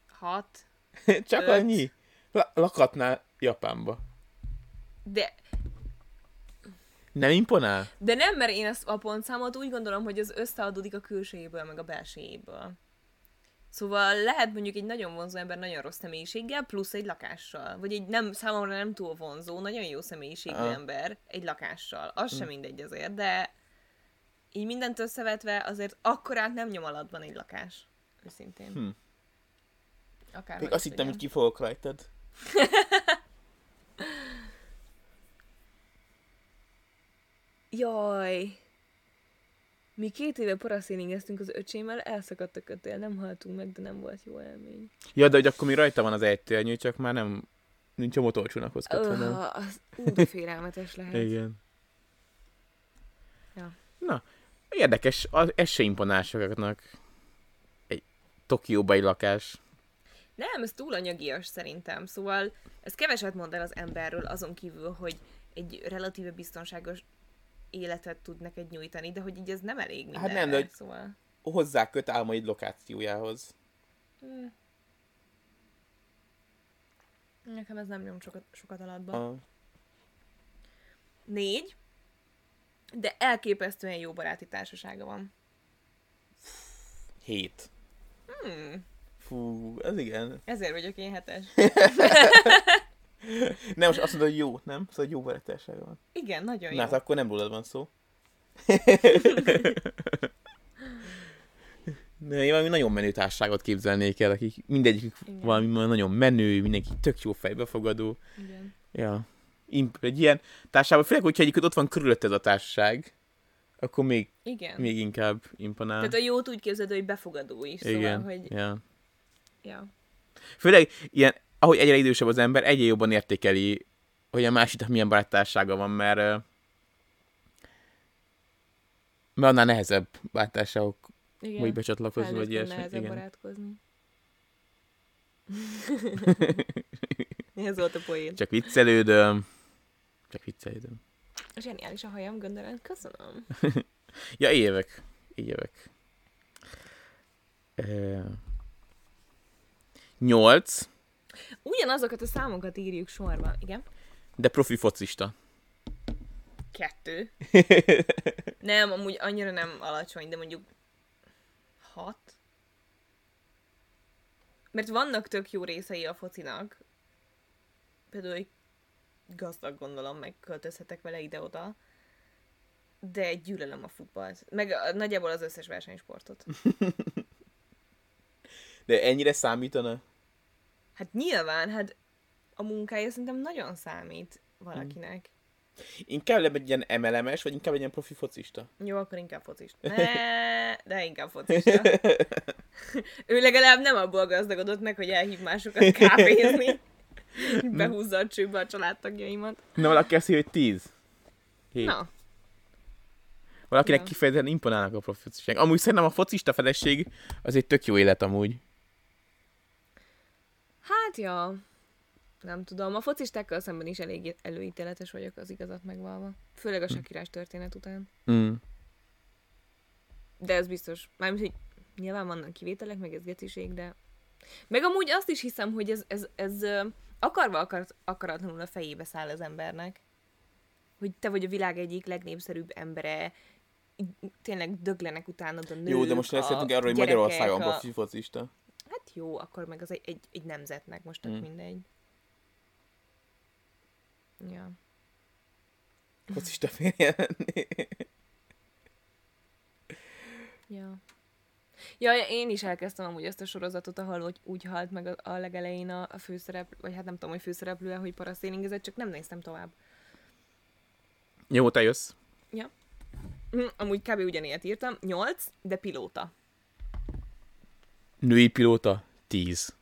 Hat. *laughs* Csak Öt. annyi? La- lakatnál Japánba. De, Nem imponál? de nem, mert én ezt a pontszámot úgy gondolom, hogy az összeadódik a külsejéből, meg a belsejéből. Szóval lehet mondjuk egy nagyon vonzó ember nagyon rossz személyiséggel, plusz egy lakással. Vagy egy nem, számomra nem túl vonzó, nagyon jó személyiségű Ah. ember egy lakással. Az sem mindegy azért, de így mindent összevetve azért akkorát nem nyom alatban egy lakás. Őszintén. Hm. Akár Még azt hittem, hogy ki fogok rajtad. *laughs* Jaj! Mi két éve paraszélingeztünk az öcsémmel, elszakadt a kötél, nem haltunk meg, de nem volt jó élmény. Ja, de hogy akkor mi rajta van az ejtőernyő, csak már nem nincs a motorcsónakhoz kötve, nem? Öh, az ú, de *laughs* félelmetes lehet. Igen. Ja. Na, érdekes, az, ez se imponál sokaknak. Egy Tokióbai lakás. Nem, ez túl anyagias szerintem, szóval ez keveset mond el az emberről, azon kívül, hogy egy relatíve biztonságos életet tud neked nyújtani, de hogy így ez nem elég mindenre, Hát nem, de hogy- szóval... Hozzá köt álmaid lokációjához. Nekem ez nem nyom sokat, sokat alatba. A... Négy, de elképesztően jó baráti társasága van. Hét. Hmm, Fú, ez igen. ezért vagyok én hetes. *laughs* *laughs* Nem, most azt mondod, hogy jó, nem? Szóval jó barátsága van. Igen, nagyon Na, jó. hát akkor nem rólad van szó. *laughs* De én valami nagyon menő társaságot képzelnék el, akik mindegyik Igen. valami nagyon menő, mindenki tök jó fejbefogadó. Igen. Ja. Imp- egy ilyen társaságban, főleg, hogyha egyébként ott van körülötted a társaság, akkor még, Igen. még inkább imponál. Tehát a jót úgy képzeld, hogy befogadó is, szóval, Igen, hogy... ja. Ja. Főleg ilyen, ahogy egyre idősebb az ember, egyre jobban értékeli, hogy a másiknak milyen baráttársága van, mert, mert annál nehezebb baráttárságok, Igen. becsatlakozni, vagy ilyesmi. nehezebb Igen. barátkozni. *laughs* Ez volt a poén. Csak viccelődöm. Csak viccelődöm. Zseniális a hajam, Gönderen. Köszönöm. *laughs* Ja, évek. Évek. Ö, Nyolc, Ugyanazokat a számokat írjuk sorba. Igen. de profi focista. Kettő. *laughs* Nem, amúgy annyira nem alacsony, de mondjuk hat. Mert vannak tök jó részei a focinak. Például egy gazdag gondolom, meg költözhetek vele ide-oda. De gyűlölöm a futballt. Meg nagyjából az összes versenysportot. *laughs* De ennyire számítana? Hát nyilván, hát a munkája szerintem nagyon számít valakinek. Inkább egy ilyen MLMS, vagy inkább egy ilyen profi focista? Jó, akkor inkább focista. *laughs* Ne, de inkább focista. *laughs* ő legalább nem abból gazdagodott meg, hogy elhív másokat *laughs* kávézni. Behúzza a csőbe a családtagjaimat. Na, valaki azt írja, hogy tíz. Hét. Na, Valakinek Ja. kifejezetten imponálnak a profi focisták. Amúgy szerintem a focista feleség az egy tök jó élet amúgy. Hát ja. Nem tudom, a focistákkal szemben is elég előítéletes vagyok az igazat megvalva. Főleg a sakirás történet után. Mm. De ez biztos. Mármint, hogy nyilván vannak kivételek, meg ez geciség, de... Meg amúgy azt is hiszem, hogy ez, ez, ez akarva akart, akaratlanul a fejébe száll az embernek. Hogy te vagy a világ egyik legnépszerűbb embere, tényleg döglenek utánad a nők, Jó, de most a beszéltünk arról, hogy Magyarországon a... profi focista. Hát jó, akkor meg az egy, egy, egy nemzetnek most tök Mm. mindegy. Ja. Focista férje lenni. Ja. Ja, én is elkezdtem amúgy ezt a sorozatot, ahol úgy, úgy halt meg a, a legelején a, a főszereplő, vagy hát nem tudom, hogy főszereplője, hogy paraszélingezett, csak nem néztem tovább. Jó, te jössz. Ja. Hm, Amúgy kb. ugyanilyet írtam. 8, de pilóta. Női pilóta, 10.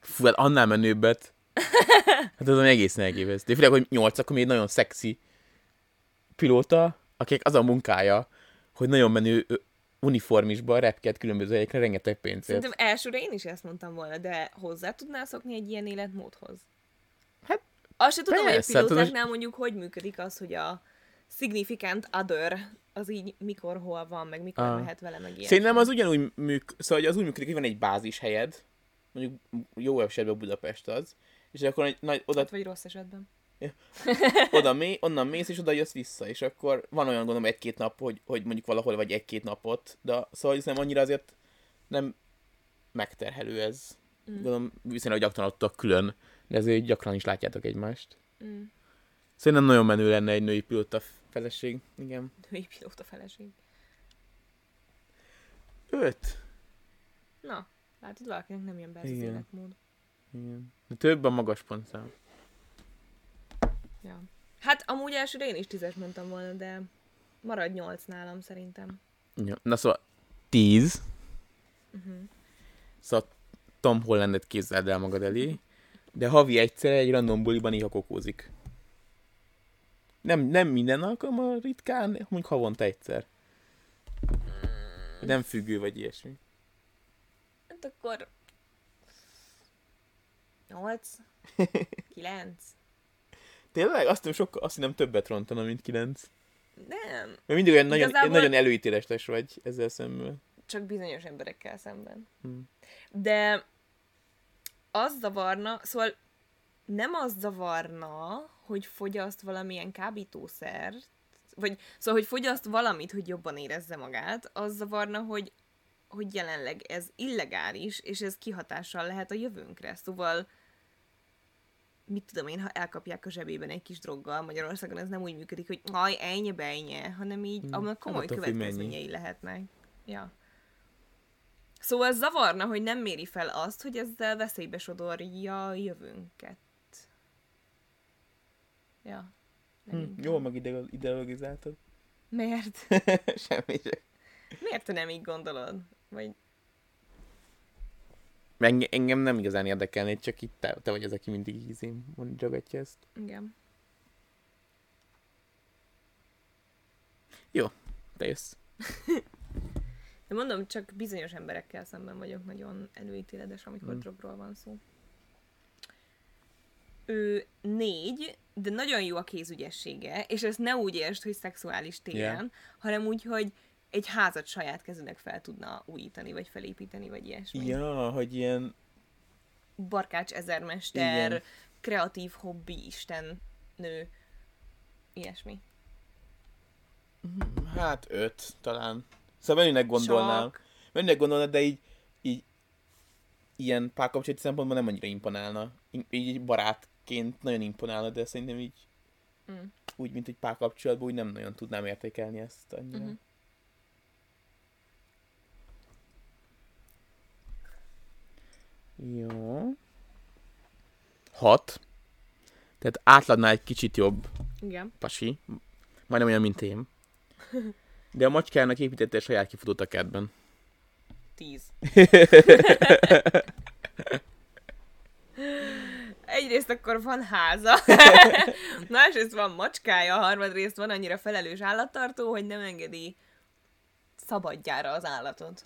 Fú, hát annál menőbbet. Hát az ami egészen elképesztő. Főleg, hogy 8, akkor még egy nagyon szexi pilóta, akik az a munkája, hogy nagyon menő uniformisba repked különböző helyekre rengeteg pénzért. Szerintem elsőre én is ezt mondtam volna, de hozzá tudnál szokni egy ilyen életmódhoz? Hát, Azt se tudom, persze, hogy a hát az- pilótáknál mondjuk hogy működik az, hogy a significant other az így mikor, hol van, meg mikor Ah. mehet vele, meg ilyen. Szerintem az ugyanúgy műk, szóval az úgy működik, hogy van egy bázis helyed, mondjuk jó esetben Budapest az, és akkor egy nagy, oda, Vagy rossz esetben. oda mély, onnan mész, és oda jössz vissza, és akkor van olyan gondolom egy-két nap, hogy, hogy mondjuk valahol vagy egy-két napot, de szóval nem annyira azért nem megterhelő ez. Mm. Gondolom viszonylag gyakran adtak külön, de ezért gyakran is látjátok egymást. Mm. Szerintem nagyon menő lenne egy női pilóta feleség. Igen. Női pilóta feleség. Öt. Na, látod, valakinek nem jön be ez az Igen. életmód. Igen. De több a magas pontszám. Ja. Hát amúgy elsőre én is tízes mondtam volna, de marad nyolc nálam szerintem. Ja. Na szóval 10. Uh-huh. Szóval Tom Hollandet képzeld el magad elé, de havi egyszer egy random buliban néha kokózik. Nem, nem minden alkalommal ritkán, mondjuk havonta egyszer. Nem függő vagy ilyesmi. Hát akkor... Nyolc? *laughs* Kilenc? Tényleg? Azt nem sokkal, azt nem többet rontana, mint 9. Nem. Mert mindig olyan nagyon, Igazából- nagyon előítéletes vagy ezzel szemben. Csak bizonyos emberekkel szemben. Hmm. De az zavarna, szóval nem az zavarna, hogy fogyaszt valamilyen kábítószert, vagy szóval, hogy fogyaszt valamit, hogy jobban érezze magát, az zavarna, hogy, hogy jelenleg ez illegális, és ez kihatással lehet a jövőnkre. Szóval mit tudom én, ha elkapják a zsebében egy kis droggal, Magyarországon ez nem úgy működik, hogy aj, ennyi bejnye, hanem így, Hmm. annak komoly mennyi. következményei lehetnek. Ja. Szóval ez zavarna, hogy nem méri fel azt, hogy ezzel veszélybe sodorja a jövőnket. Ja. Hm, jól meg ide- ideologizáltad. Miért? *laughs* Semmi se. Miért te nem így gondolod? Vagy Enge, engem nem igazán érdekelné, csak itt te, te vagy az, aki mindig ízén mondjogatja ezt. igen. Te jössz. *laughs* De mondom, csak bizonyos emberekkel szemben vagyok nagyon előítéletes, amikor Mm. drogról van szó. Ő négy, de nagyon jó a kézügyessége, és ezt ne úgy értsd, hogy szexuális téren, Yeah. hanem úgy, hogy egy házat saját kezűnek fel tudna újítani, vagy felépíteni, vagy ilyesmi. Ja, hogy ilyen... Barkács ezermester, Igen. kreatív hobbi, isten, nő, ilyesmi. Hát öt talán. Szóval menőnek gondolnám. Sok. Menőnek gondolnám, de így, így ilyen párkapcsolati szempontból nem annyira imponálna. Így, így barátként nagyon imponálna, de szerintem így Mm. úgy, mint egy párkapcsolatban, úgy nem nagyon tudnám értékelni ezt annyira. Mhm. Jó. Hat. Tehát átladnál egy kicsit jobb Igen. pasi. Majdnem olyan, mint én. *laughs* De a macskának építette a saját kifutót a kertben. Tíz. *laughs* *laughs* Egyrészt akkor van háza, *laughs* másrészt van macskája, harmadrészt van annyira felelős állattartó, hogy nem engedi szabadjára az állatot.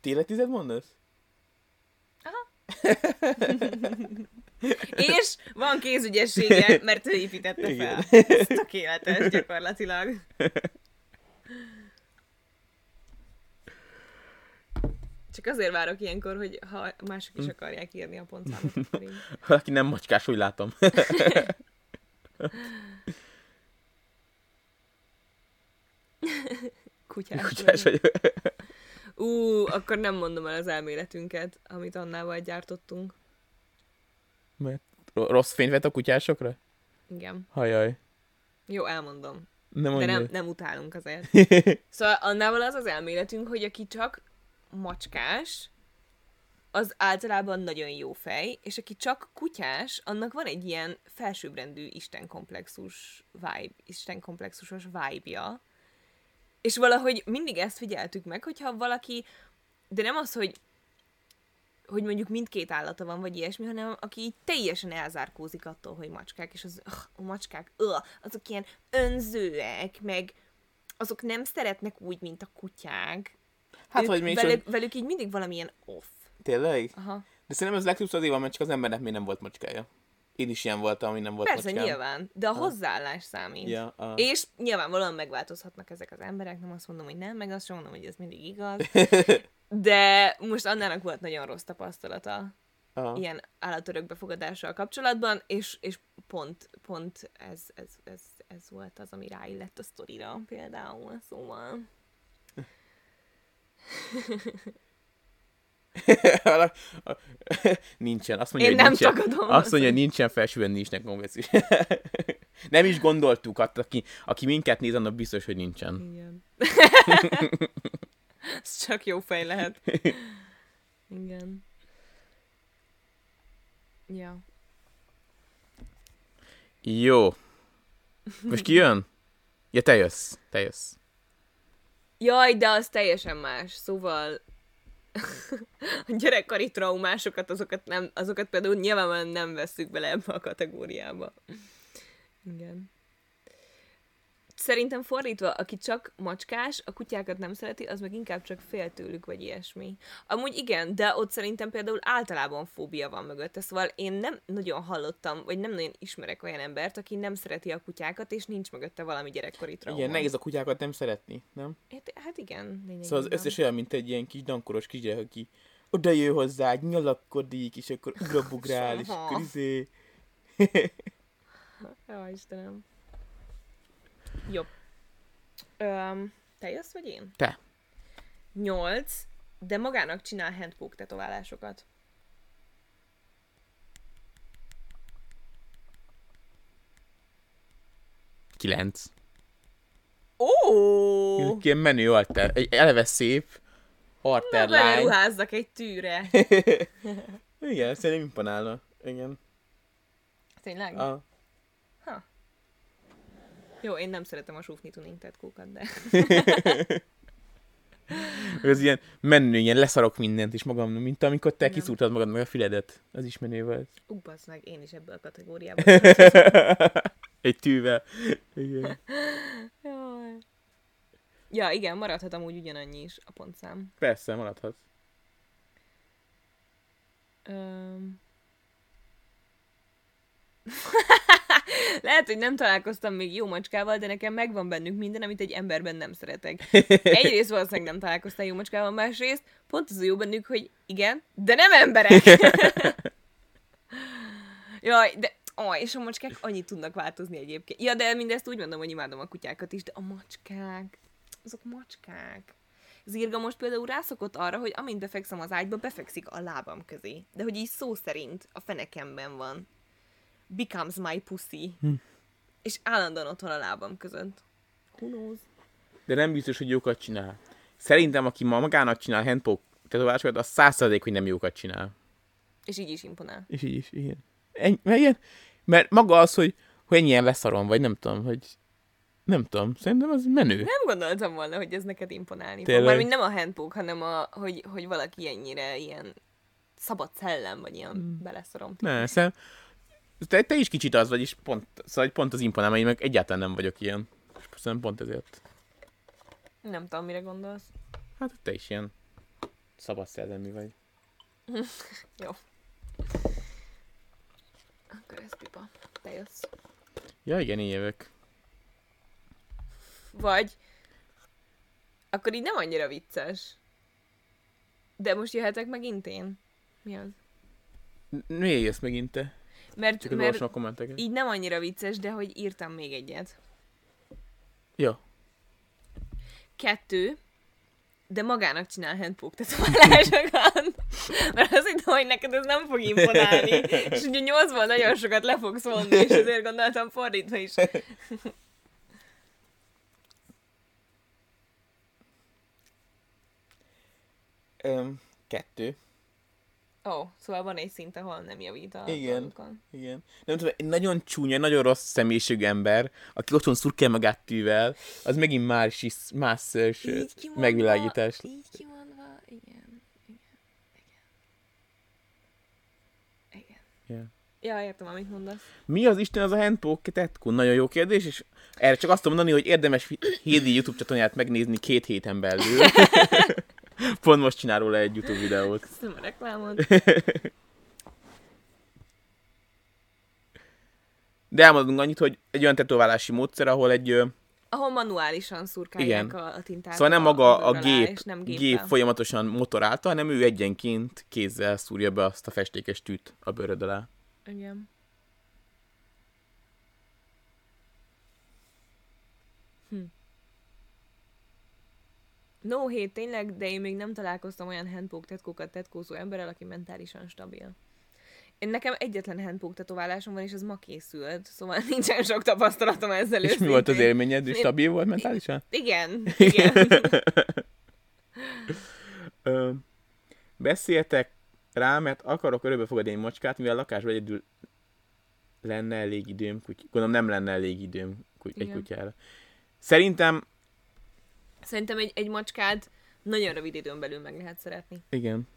Tényleg tized mondasz? *laughs* És van kézügyessége, mert ő építette fel. Ez tökéletes gyakorlatilag. *laughs* Csak azért várok ilyenkor, hogy ha mások Hm. is akarják írni a pontszámot, akkor *laughs* így. Valaki nem macskás, úgy látom. *laughs* Kutyás, Kutyás vagy. Ú, akkor nem mondom el az elméletünket, amit Annával gyártottunk. Mert ro- rossz fényt vett a kutyásokra? Igen. Hajaj. Jó, elmondom. Nem De nem, nem utálunk azért. *laughs* Szóval annával az az elméletünk, hogy aki csak macskás, az általában nagyon jó fej, és aki csak kutyás, annak van egy ilyen felsőbbrendű istenkomplexus vibe, istenkomplexusos vibe-ja. És valahogy mindig ezt figyeltük meg, hogyha valaki, de nem az, hogy hogy mondjuk mindkét állata van, vagy ilyesmi, hanem aki így teljesen elzárkózik attól, hogy macskák, és az, uh, a macskák, uh, azok ilyen önzőek, meg azok nem szeretnek úgy, mint a kutyák. Hát, ők, vagy még velük, csak... velük így mindig valamilyen off. Tényleg? Aha. De szerintem ez legtöbbször azért van, mert csak az embernek még nem volt macskája. Én is ilyen voltam, ami nem volt Persze, macskám. nyilván, de a hozzáállás számít. Ja, a... És nyilvánvalóan megváltozhatnak ezek az emberek, nem azt mondom, hogy nem, meg azt sem mondom, hogy ez mindig igaz. *laughs* De most Annának volt nagyon rossz tapasztalata a... ilyen állatörökbefogadással kapcsolatban, és, és pont, pont ez, ez, ez, ez volt az, ami ráillett a sztorira például, szóval. *laughs* nincsen. Azt mondja, Én hogy nem nincsen. tagadom. Azt mondja, hogy nincsen felsőben nincsnek konvenció. *laughs* nem is gondoltuk, hát, aki, aki minket néz, annak biztos, hogy nincsen. Igen. *laughs* Ez csak jó fej lehet. Igen. Ja. Jó. Most ki jön? Ja, te jössz. Te jössz. Jaj, de az teljesen más. Szóval *laughs* a gyerekkori traumásokat, azokat, nem, azokat például nyilvánvalóan nem vesszük bele ebbe a kategóriába. Igen. Szerintem fordítva, aki csak macskás, a kutyákat nem szereti, az meg inkább csak fél tőlük, vagy ilyesmi. Amúgy igen, de ott szerintem például általában fóbia van mögötte, szóval én nem nagyon hallottam, vagy nem nagyon ismerek olyan embert, aki nem szereti a kutyákat, és nincs mögötte valami gyerekkori trauma. Igen, nehéz a kutyákat nem szeretni, nem? Hát, hát igen, lényegében. Szóval az összes olyan, mint egy ilyen kis dankoros kisgyerek, aki oda jön hozzá, nyalakodik, és akkor ugrabugrál, és akkor izé... Jó, Istenem. Jobb. Öm, te jössz, vagy én? Te. Nyolc, de magának csinál handpoke tetoválásokat. Kilenc. Ó! Ilyen menő alter. Egy eleve szép. Arter lány. Beleruházzak egy tűre. *laughs* Igen, szerintem imponálna. Igen. Tényleg? A... Jó, én nem szeretem a súfni tuning tetkókat, de... Ez ilyen menő, ilyen leszarok mindent is magam, mint amikor te Nem. kiszúrtad magad meg a füledet. Az is menő volt. Ú, bassz meg, én is ebből a kategóriából. Egy tűvel. Igen. Jaj. Ja, igen, maradhat amúgy ugyanannyi is a pontszám. Persze, maradhat. Öm... *laughs* Lehet, hogy nem találkoztam még jó macskával, de nekem megvan bennük minden, amit egy emberben nem szeretek. Egyrészt valószínűleg nem találkoztál jó macskával, másrészt pont az a jó bennük, hogy igen, de nem emberek! *laughs* Jaj, de... Ó, és a macskák annyit tudnak változni egyébként. Ja, de mindezt úgy mondom, hogy imádom a kutyákat is, de a macskák, azok macskák. Zirga most például rászokott arra, hogy amint befekszem az ágyba, befekszik a lábam közé. De hogy így szó szerint a fenekemben van. Becomes my pussy. Hm. És állandóan ott van a lábam között. Who knows? De nem biztos, hogy jókat csinál. Szerintem, aki ma magának csinál handpoke tetoválásokat, az százszerzék, hogy nem jókat csinál. És így is imponál. És így is, igen. Ennyi, mert, igen, mert maga az, hogy, hogy ennyien leszarom, vagy nem tudom, hogy nem tudom, szerintem az menő. Nem gondoltam volna, hogy ez neked imponálni fog. Tényleg? Mármint nem a handpoke, hanem a, hogy, hogy valaki ennyire ilyen szabad szellem, vagy ilyen Hmm. beleszorom. Ne, szerintem te, te is kicsit az vagy, és pont, szóval pont az imponál, mert én meg egyáltalán nem vagyok ilyen. És szerintem pont ezért. Nem tudom, mire gondolsz. Hát te is ilyen szabad szellemű vagy. *laughs* Jó. Akkor ez pipa. Te jössz. Ja, igen, én jövök. Vagy akkor így nem annyira vicces. De most jöhetek megint én. Mi az? Miért jössz megint te? Mert, Csak mert a kommenteket. így nem annyira vicces, de hogy írtam még egyet. Ja. Kettő, de magának csinál handpoke tetoválásokat. *laughs* Mert azt hittem, hogy neked ez nem fog imponálni. És ugye nyolcból nagyon sokat le fogsz vonni, és ezért gondoltam fordítva is. Öm, kettő. Ó, oh, szóval van egy szint, ahol nem javít a Igen. dolgokon. Igen. Nem tudom, egy nagyon csúnya, nagyon rossz személyiségű ember, aki otthon szurkál magát tűvel, az megint más, is, más megvilágítás. Így kimondva, igen. Igen. Igen. Igen. Yeah. Ja, értem, amit mondasz. Mi az Isten az a handpoke tetkun? Nagyon jó kérdés, és erre csak azt mondani, hogy érdemes Hédi YouTube csatornát megnézni két héten belül. *laughs* Pont most csinál róla egy YouTube videót. Köszönöm a reklámot. De elmondunk annyit, hogy egy olyan tetoválási módszer, ahol egy Ahol manuálisan szurkálják Igen. a, a tintát. Szóval nem maga a alá, gép, és nem gép folyamatosan motor által, hanem ő egyenként kézzel szúrja be azt a festékes tűt a bőröd alá. Igen. Hm. No hét, tényleg, de én még nem találkoztam olyan handpoke tetkókat tetkózó emberrel, aki mentálisan stabil. Én nekem egyetlen handpoke tetoválásom van, és az ma készült, szóval *laughs* nincsen sok tapasztalatom ezzel És mi volt az őszintén. élményed? És stabil volt mentálisan? Igen, *laughs* igen. Ö, beszéltek rá, mert akarok örökbe fogadni egy macskát, mivel a lakásban egyedül lenne elég időm, kuty... gondolom nem lenne elég időm kuty... egy kutyára. Szerintem, Szerintem egy, egy macskát nagyon rövid időn belül meg lehet szeretni. igen.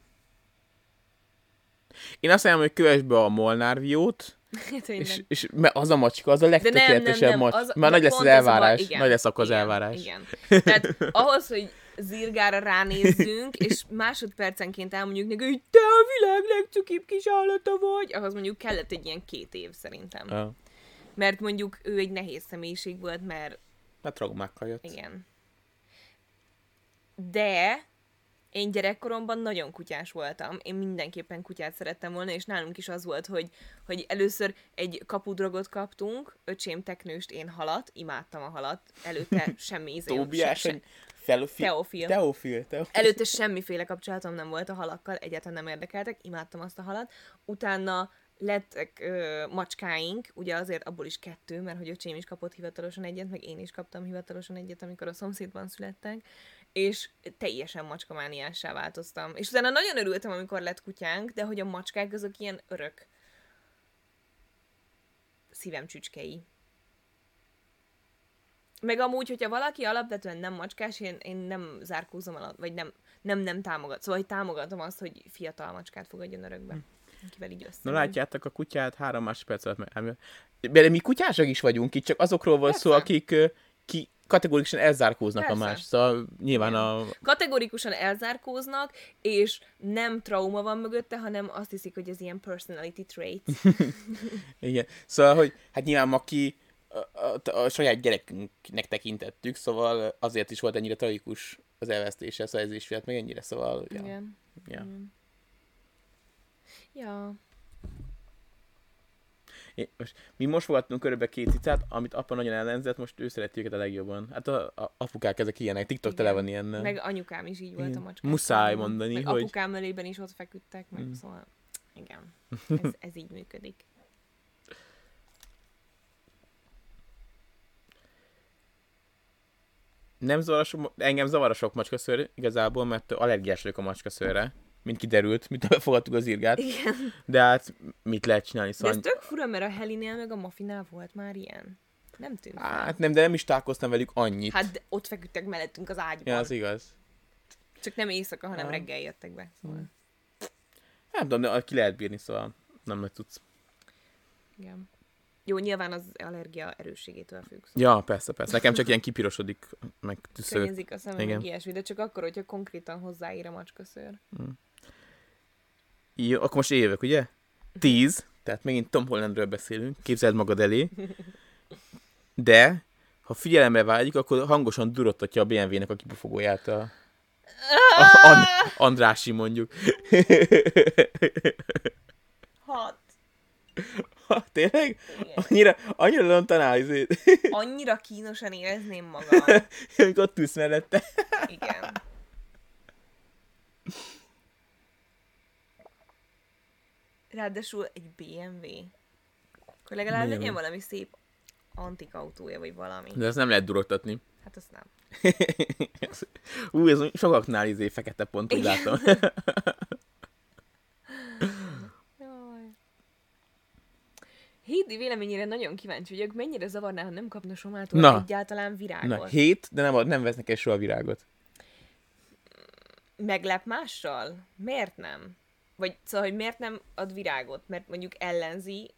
Én azt mondom, hogy kövess be a Molnár Viót, *laughs* és, és mert az a macska, az a legtökéletesebb nem. macs. Az, Már nagy lesz az pont ez a elvárás. nagy lesz akkor az igen, elvárás. Igen. Tehát ahhoz, hogy zirgára ránézzünk, *laughs* és másodpercenként elmondjuk neki, hogy te a világ legcukibb kis állata vagy, ahhoz mondjuk kellett egy ilyen két év szerintem. Ja. Mert mondjuk ő egy nehéz személyiség volt, mert Hát traumákkal jött. igen. De én gyerekkoromban nagyon kutyás voltam. Én mindenképpen kutyát szerettem volna, és nálunk is az volt, hogy, hogy először egy kapudrogot kaptunk, öcsém teknőst, én halat, imádtam a halat, előtte *laughs* semmi íze. Tóbiás, se- hogy Felofil. Teofil. Teofil. Teofil. Előtte semmiféle kapcsolatom nem volt a halakkal, egyáltalán nem érdekeltek, imádtam azt a halat. Utána lettek ö, macskáink, ugye azért abból is kettő, mert hogy öcsém is kapott hivatalosan egyet, meg én is kaptam hivatalosan egyet, amikor a szomszédban születtek, és teljesen macskamániássá változtam. És utána nagyon örültem, amikor lett kutyánk, de hogy a macskák azok ilyen örök szívem csücskei. Meg amúgy, hogyha valaki alapvetően nem macskás, én, én nem zárkózom alatt, vagy nem, nem, nem támogat. Szóval, hogy támogatom azt, hogy fiatal macskát fogadjon örökbe. Akivel így össze. Na látjátok a kutyát három másodperc alatt meg... mi kutyásak is vagyunk itt, csak azokról volt szó, akik ki kategórikusan elzárkóznak Persze. a más. Szóval nyilván a... Kategorikusan elzárkóznak, és nem trauma van mögötte, hanem azt hiszik, hogy ez ilyen personality trait. *laughs* Igen. Szóval, hogy hát nyilván aki a, a, a saját gyerekünknek tekintettük, szóval azért is volt ennyire tragikus az elvesztése, a szerzés miatt, meg ennyire, szóval... Ja. Igen. Ja. Igen. Ja. Most, mi most fogadtunk körülbelül két cicát, amit apa nagyon ellenzett, most ő szereti őket a legjobban. Hát a, a apukák ezek ilyenek, TikTok Igen. tele van ilyennel. Meg anyukám is így volt Igen. a macskák. Muszáj mondani, meg hogy- apukám ölében is ott feküdtek, meg Mm. szóval igen. *laughs* Ez, ez így működik. Nem zavar a sok, engem zavar a sok macskaszőr igazából, mert allergiás vagyok a macskaszőrre, mint kiderült, mint befogadtuk az írgát. Igen. De hát mit lehet csinálni, De szóval... ez tök fura, mert a Helinél meg a Mafinál volt már ilyen. Nem tűnt. Hát nem, de nem is találkoztam velük annyit. Hát, Hát de ott feküdtek mellettünk az ágyban. ja, az igaz. Csak nem éjszaka, hanem Ah. reggel jöttek be. Szóval. Nem tudom, de ki lehet bírni, szóval nem nagy tudsz. Igen. Jó, nyilván az allergia erősségétől függ. Szóval Ja, persze, persze. Nekem csak ilyen kipirosodik, meg tüsszög. Könnyezik a szemem, Igen. ilyesmi, de csak akkor, hogyha konkrétan hozzáír a macskaszőr. Jó, akkor most jövök, ugye? Tíz, tehát megint Tom Hollandről beszélünk, képzeld magad elé. De, ha figyelemre vágyik, akkor hangosan durottatja a BMW-nek a kipufogóját a, a And- Andrási mondjuk. Hat. Ha, tényleg? Igen. Annyira, annyira lontanál, izét, Annyira kínosan érezném magam. *laughs* amikor ott ülsz mellette. Igen. Ráadásul egy BMW. Akkor legalább BMW. legyen valami szép antik autója, vagy valami. De ezt nem lehet durogtatni. Hát azt nem. *laughs* Ú, ez sokaknál izé fekete pont, úgy látom. *laughs* *laughs* Hédi véleményére nagyon kíváncsi vagyok, mennyire zavarná, ha nem kapna Somától Na. egyáltalán virágot. Na, hét, de nem, nem vesznek el soha virágot. Meglep mással? Miért nem? Vagy szóval, hogy miért nem ad virágot? Mert mondjuk ellenzi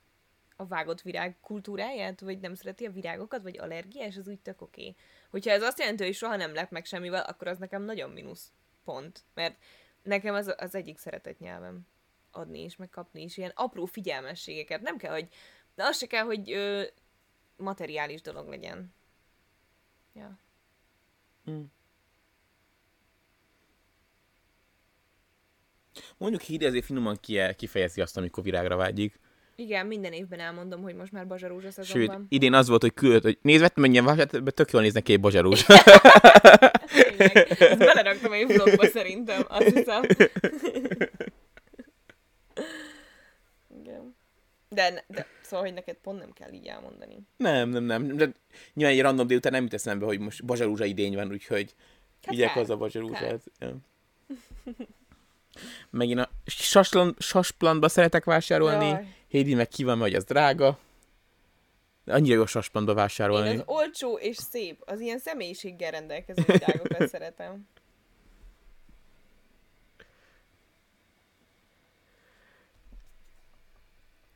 a vágott virág kultúráját, vagy nem szereti a virágokat, vagy allergiás, az úgy tök oké. Hogyha ez azt jelenti, hogy soha nem lep meg semmivel, akkor az nekem nagyon mínusz pont. Mert nekem az, az egyik szeretett nyelvem adni is, meg kapni is ilyen apró figyelmességeket. Nem kell, hogy, de az se kell, hogy ö, materiális dolog legyen. Ja. Mondjuk Hédi azért finoman ki- kifejezi azt, amikor virágra vágyik. Igen, minden évben elmondom, hogy most már bazsarózsa szezon Sőt, van. idén az volt, hogy küldött, hogy nézd, vettem mennyien vásárlt, be tök jól néznek ki egy. Tényleg. *laughs* Ezt beleraktam egy vlogba szerintem, azt hiszem. Igen. De, de, szóval, hogy neked pont nem kell így elmondani. nem, nem, nem. De nyilván egy random délután nem jut eszembe, hogy most bazsarúzsa idény van, úgyhogy Hát vigyek haza bazsarúzsát. Ja. *laughs* Megint a saslan, sasplantba szeretek vásárolni. Jaj. Hédi meg ki van, hogy az drága. Annyira jó sasplantba vásárolni. Én az olcsó és szép, az ilyen személyiséggel rendelkező virágokat *laughs* szeretem.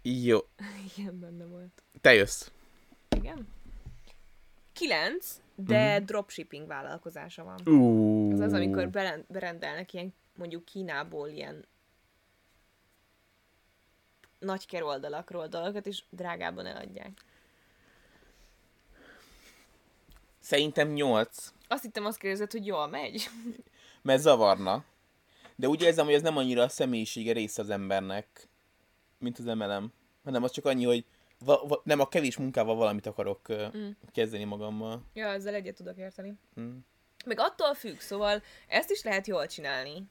Jó, Igen, benne volt. te jössz. Igen. Kilenc, de dropshipping vállalkozása van. Ú. Az az, amikor beren- berendelnek ilyen, mondjuk Kínából ilyen nagy keroldalakról dolgokat, és drágában eladják. Szerintem 8, Azt hittem azt kérdezed, hogy jól megy. *laughs* mert zavarna. De úgy érzem, hogy ez nem annyira a személyisége része az embernek, mint az emelem. Hanem az csak annyi, hogy va- va- nem a kevés munkával valamit akarok uh, Mm. kezdeni magammal. Ja, ezzel egyet tudok érteni. Mm. Meg attól függ, szóval ezt is lehet jól csinálni.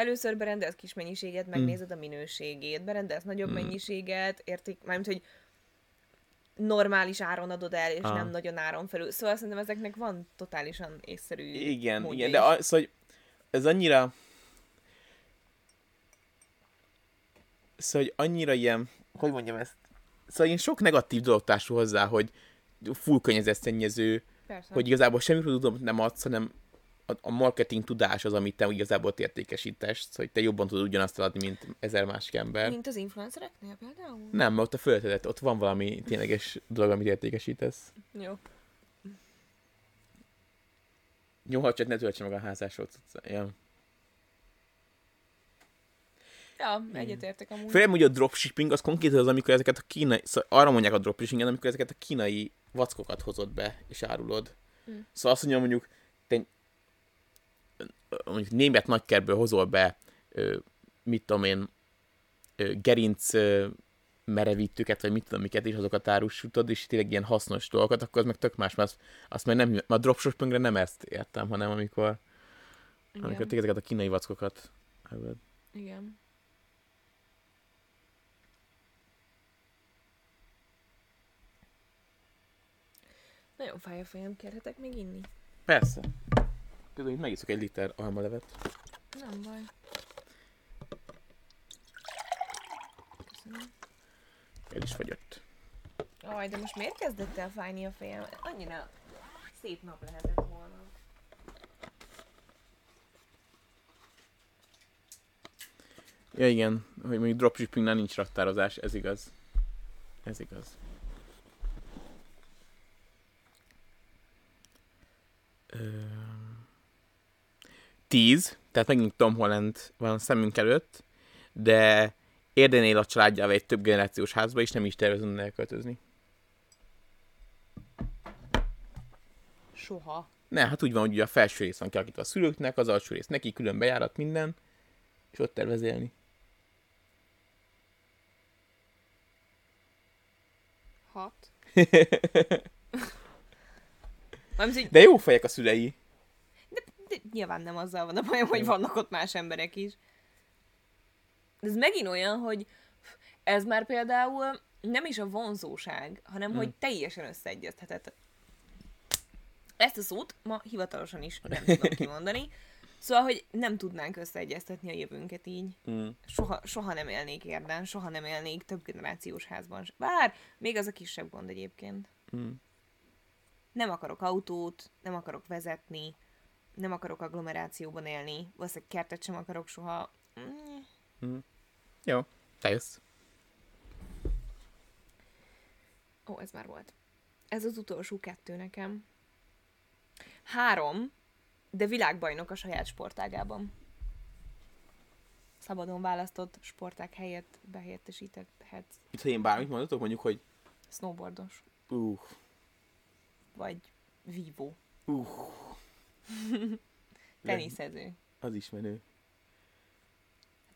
Először berendelsz kis mennyiséget, megnézed a minőségét, berendelsz nagyobb mennyiséget, érték, mármint, hogy normális áron adod el, és Ah. nem nagyon áron felül. Szóval szerintem ezeknek van totálisan észszerű Igen, igen, de is. az, szóval, hogy ez annyira... Szóval, hogy annyira ilyen, hogy mondjam ezt? Szóval én sok negatív dolog társul hozzá, hogy full környezetszennyező, Persze. hogy igazából semmi produktot nem adsz, hanem a, marketing tudás az, amit te igazából értékesítesz, hogy te jobban tudod ugyanazt eladni, mint ezer másik ember. Mint az influencereknél például? Nem, mert ott a föltedet, ott van valami tényleges dolog, amit értékesítesz. Jó. Jó, ha csak ne töltse meg a házásról. Ja. Ja, egyetértek amúgy. Főleg, hogy a dropshipping az konkrétan az, amikor ezeket a kínai, szóval arra mondják a dropshipping amikor ezeket a kínai vackokat hozod be, és árulod. Mm. Szóval azt mondja, mondjuk, te mondjuk német nagykerből hozol be, mit tudom én, gerinc merevítőket, vagy mit tudom miket, és azokat árusítod, és tényleg ilyen hasznos dolgokat, akkor az meg tök más, mert azt, azt meg nem, a dropshippingre nem ezt értem, hanem amikor, amikor Igen. te ezeket a kínai vackokat. Igen. Nagyon fáj a fejem, kérhetek még inni? Persze. Például itt megiszok egy liter almalevet. Nem baj. Köszönöm. El is fagyott. Aj, de most miért kezdett el fájni a fejem? Annyira szép nap lehetett volna. Ja igen, hogy mondjuk dropshippingnál nincs raktározás, ez igaz. Ez igaz. Ö... Tíz, tehát megint Tom Holland van a szemünk előtt, de Érden él a családjával egy több generációs házba, és nem is tervezünk elköltözni. Soha. Ne, hát úgy van, hogy ugye a felső rész van kialakítva a szülőknek, az alsó rész neki, külön bejárat minden, és ott tervez élni. Hat. *laughs* De jó fejek a szülei. De nyilván nem azzal van a bajom, hogy vannak ott más emberek is. Ez megint olyan, hogy ez már például nem is a vonzóság, hanem hogy teljesen összeegyeztetett. Ezt a szót ma hivatalosan is nem *laughs* tudom kimondani. Szóval, hogy nem tudnánk összeegyeztetni a jövőnket így. Mm. Soha, soha nem élnék érden, soha nem élnék több generációs házban. Bár, még az a kisebb gond egyébként. Mm. Nem akarok autót, nem akarok vezetni, nem akarok agglomerációban élni, valószínűleg kertet sem akarok soha. Mm. Jó, te jössz. Ó, ez már volt. Ez az utolsó kettő nekem. Három, de világbajnok a saját sportágában. Szabadon választott sportág helyett behelyettesíthetsz. Itt, ha én bármit mondatok, mondjuk, hogy Snowboardos, uh, vagy vívó, uh, *laughs* teniszező. az is menő.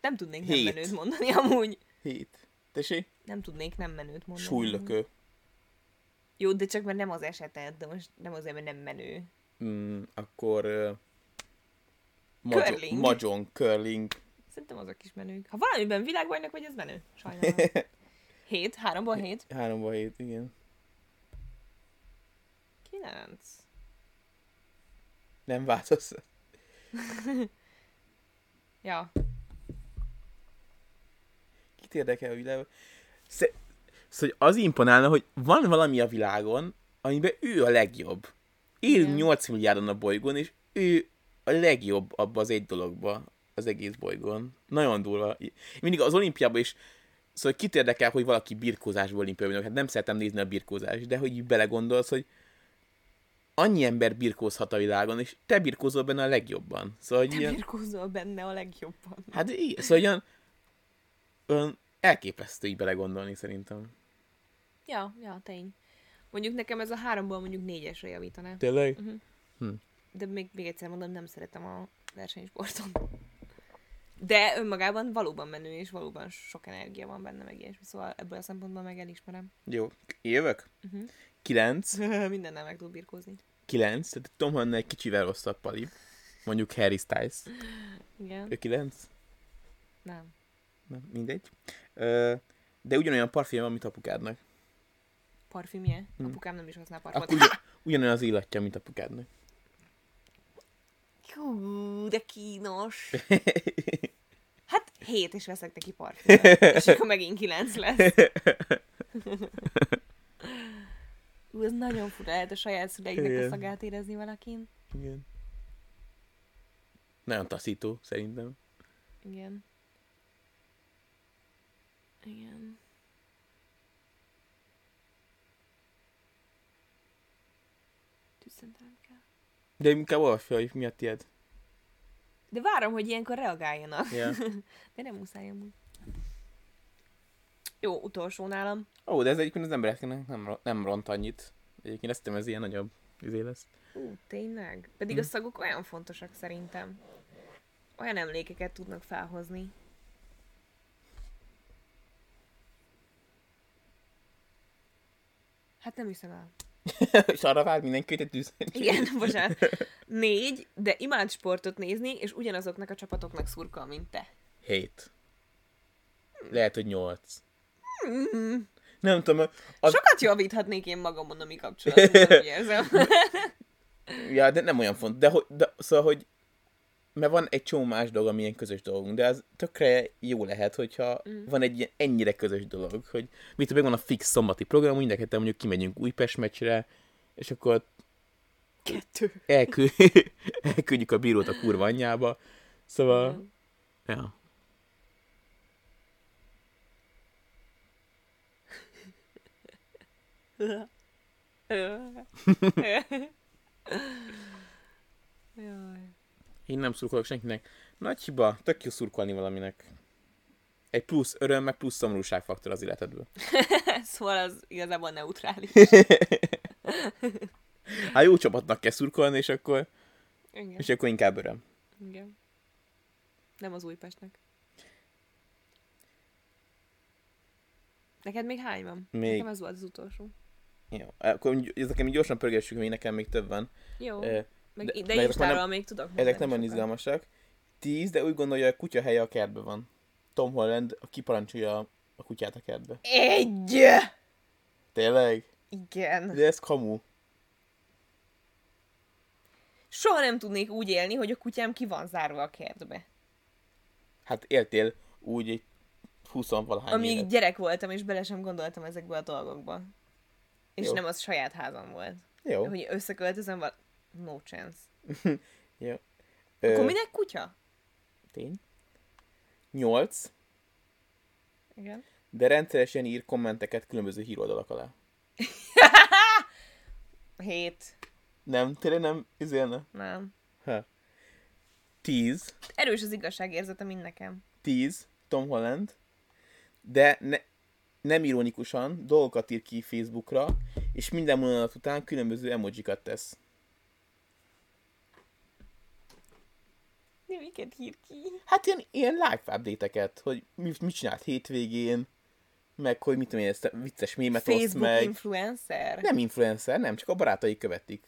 Nem tudnék Hét. nem menőt mondani amúgy. Hét. Tessék? Nem tudnék nem menőt mondani. Súlylökő. Jó, de csak mert nem az eseted, de most nem azért, mert nem menő. Mm, akkor uh, Curling. Mahjong, curling. Szerintem azok is menők. Ha valamiben világbajnok vagy, ez menő. Sajnálom. *laughs* Hét, háromból hét. Háromba hét, igen. Kilenc. Nem változ. *laughs* Ja. Kit érdekel a világ? Sze- Szóval az imponálna, hogy van valami a világon, amiben ő a legjobb. Élünk Igen. 8 milliárdon a bolygón, és ő a legjobb abba az egy dologba az egész bolygón. Nagyon durva. Mindig az olimpiában is, szóval kit érdekel, hogy valaki birkózásból olimpiai. Hát nem szeretem nézni a birkózást, de hogy így belegondolsz, hogy annyi ember birkózhat a világon, és te birkózol benne a legjobban. Szóval Te ilyen, birkózol benne a legjobban. hát így, szóval olyan, olyan elképesztő így belegondolni szerintem. Ja, ja, tény. Mondjuk nekem ez a háromból mondjuk négyesre javítaná. Tényleg? De még, még egyszer mondom, nem szeretem a versenysportot. De önmagában valóban menő, és valóban sok energia van benne, meg ilyesmi. Szóval ebből a szempontból meg elismerem. Jó, jövök? Uh-huh. Kilenc. *laughs* Mindennel meg tud birkózni. Kilenc. Tehát Tom Holland egy kicsivel rosszabb pali. Mondjuk Harry Styles. Igen. Ő kilenc? Nem. Nem, mindegy. Ö, de ugyanolyan parfüm van, mint apukádnak. Parfümje? Hm. Apukám nem is használ parfümot. Akkor ugyan, *laughs* ugyanolyan az illatja, mint apukádnak. Hú, de kínos. *laughs* Hát hét és veszek neki parfümöt. És akkor megint kilenc lesz. Ú, ez nagyon fura, lehet a saját szüleiknek a Igen. szagát érezni valakin. Igen. Nagyon taszító, szerintem. Igen. Igen. Kell. De inkább olvasja, hogy mi a tiéd. De várom, hogy ilyenkor reagáljanak. Ja. *laughs* De nem muszáj amúgy. Jó, utolsó nálam. Ó, de ez egyébként az embereknek nem, nem ront annyit. Egyébként ezt ez ilyen nagyobb izé lesz. Ú, tényleg? Pedig Hm. a szagok olyan fontosak szerintem. Olyan emlékeket tudnak felhozni. Hát nem hiszem el. *laughs* És arra vár mindenki, hogy te tűz. *laughs* Igen, bocsánat. Négy, de imád sportot nézni, és ugyanazoknak a csapatoknak szurkol, mint te. Hét. Lehet, hogy nyolc. Nem tudom, az, Sokat javíthatnék én magamon a mi kapcsolatunkban, úgy érzem. *laughs* ja, de nem olyan font. De, hogy- de szóval, hogy mert van egy csomó más dolog, ami ilyen közös dolgunk, de az tökre jó lehet, hogyha mm. van egy ilyen ennyire közös dolog, hogy mit tudom, van a fix szombati program, mind a mondjuk kimegyünk Újpest meccsre, és akkor Kettő. elkü- *laughs* elküldjük a bírót a kurva anyjába. Szóval, ja. Én nem szurkolok senkinek. Nagy hiba, tök jó szurkolni valaminek. Egy plusz öröm, meg plusz szomorúságfaktor az életedből. *laughs* Szóval az igazából neutrális. *laughs* Hát jó csapatnak kell szurkolni, és akkor, Igen. és akkor inkább öröm. Igen. Nem az Újpestnek. Neked még hány van? Még- Nekem ez volt az utolsó. Jó. Akkor ezeken még gyorsan pörgessük, még nekem még több van. Jó. Ö, Meg, de- de, de de Instáról már még tudok Ezek nem olyan izgalmasak. Tíz, de úgy gondolja, hogy a kutya helye a kertben van. Tom Holland kiparancsolja a- a kutyát a kertbe. Egy! Tényleg? Igen. De ez kamu. Soha nem tudnék úgy élni, hogy a kutyám ki van zárva a kertbe. Hát éltél úgy egy 20 valahány Amíg évet. gyerek voltam, és bele sem gondoltam ezekbe a dolgokba. És Jó. nem az saját házam volt. Jó. Hogy összeköltözöm, val- no chance. *laughs* Jó. Akkor Ö, minek kutya? Tény. 8. Igen. De rendszeresen ír kommenteket különböző híroldalak alá. *laughs* Hét. Nem, tényleg nem üzélne? Nem. Ha. 10. Erős az igazságérzete, mint nekem. 10. Tom Holland. De ne, nem ironikusan dolgokat ír ki Facebookra, és minden mondat után különböző emojikat tesz. Mi miket hír ki? Hát ilyen, ilyen live update-eket, hogy mit, mit csinált hétvégén, meg hogy mit tudom én, ezt vicces mémet Facebook meg. influencer? Nem influencer, nem, csak a barátai követik.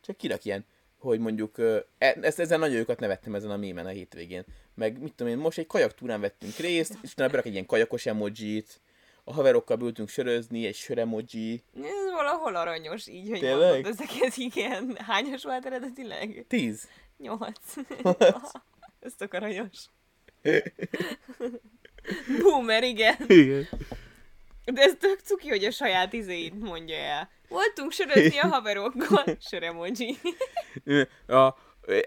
Csak kirak ilyen, hogy mondjuk, e- ezt, ezen nagyon jókat nevettem ezen a mémen a hétvégén. Meg mit tudom én, most egy kajaktúrán vettünk részt, és utána berak egy ilyen kajakos emojit, a haverokkal ültünk sörözni, egy sör emoji. Ez valahol aranyos így, hogy Tényleg? mondod ezeket, igen. Hányos volt eredetileg? Tíz. Nyolc. *laughs* *laughs* Ez tök aranyos. *laughs* Boomer, igen. Igen. De ez tök cuki, hogy a saját izéit mondja el. Voltunk sörözni a haverokkal. *laughs* Sör emoji. A,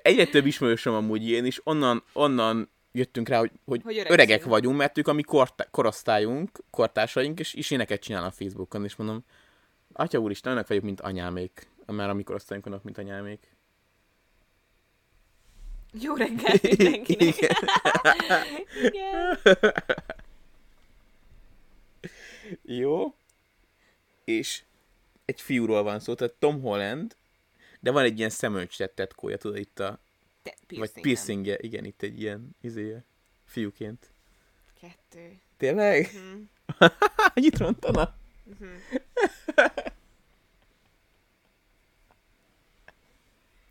egyre több ismerősöm amúgy ilyen, és onnan, onnan jöttünk rá, hogy, hogy, Hogy öregek vagyunk, mert ők a mi korta, korosztályunk, kortársaink, és ilyeneket csinálnak a Facebookon, és mondom, Atya úristen, önök vagyok, mint anyámék. Már a mi korosztályunk olyanok, mint anyámék. Jó reggel mindenkinek. Igen. Jó. És egy fiúról van szó, tehát Tom Holland, de van egy ilyen szemölcset tetkója, tudod, itt a, Te, vagy piercingem. piercingje, igen, itt egy ilyen izéje, fiúként. Kettő. Tényleg? Hm. *laughs* Annyit rontana? *laughs*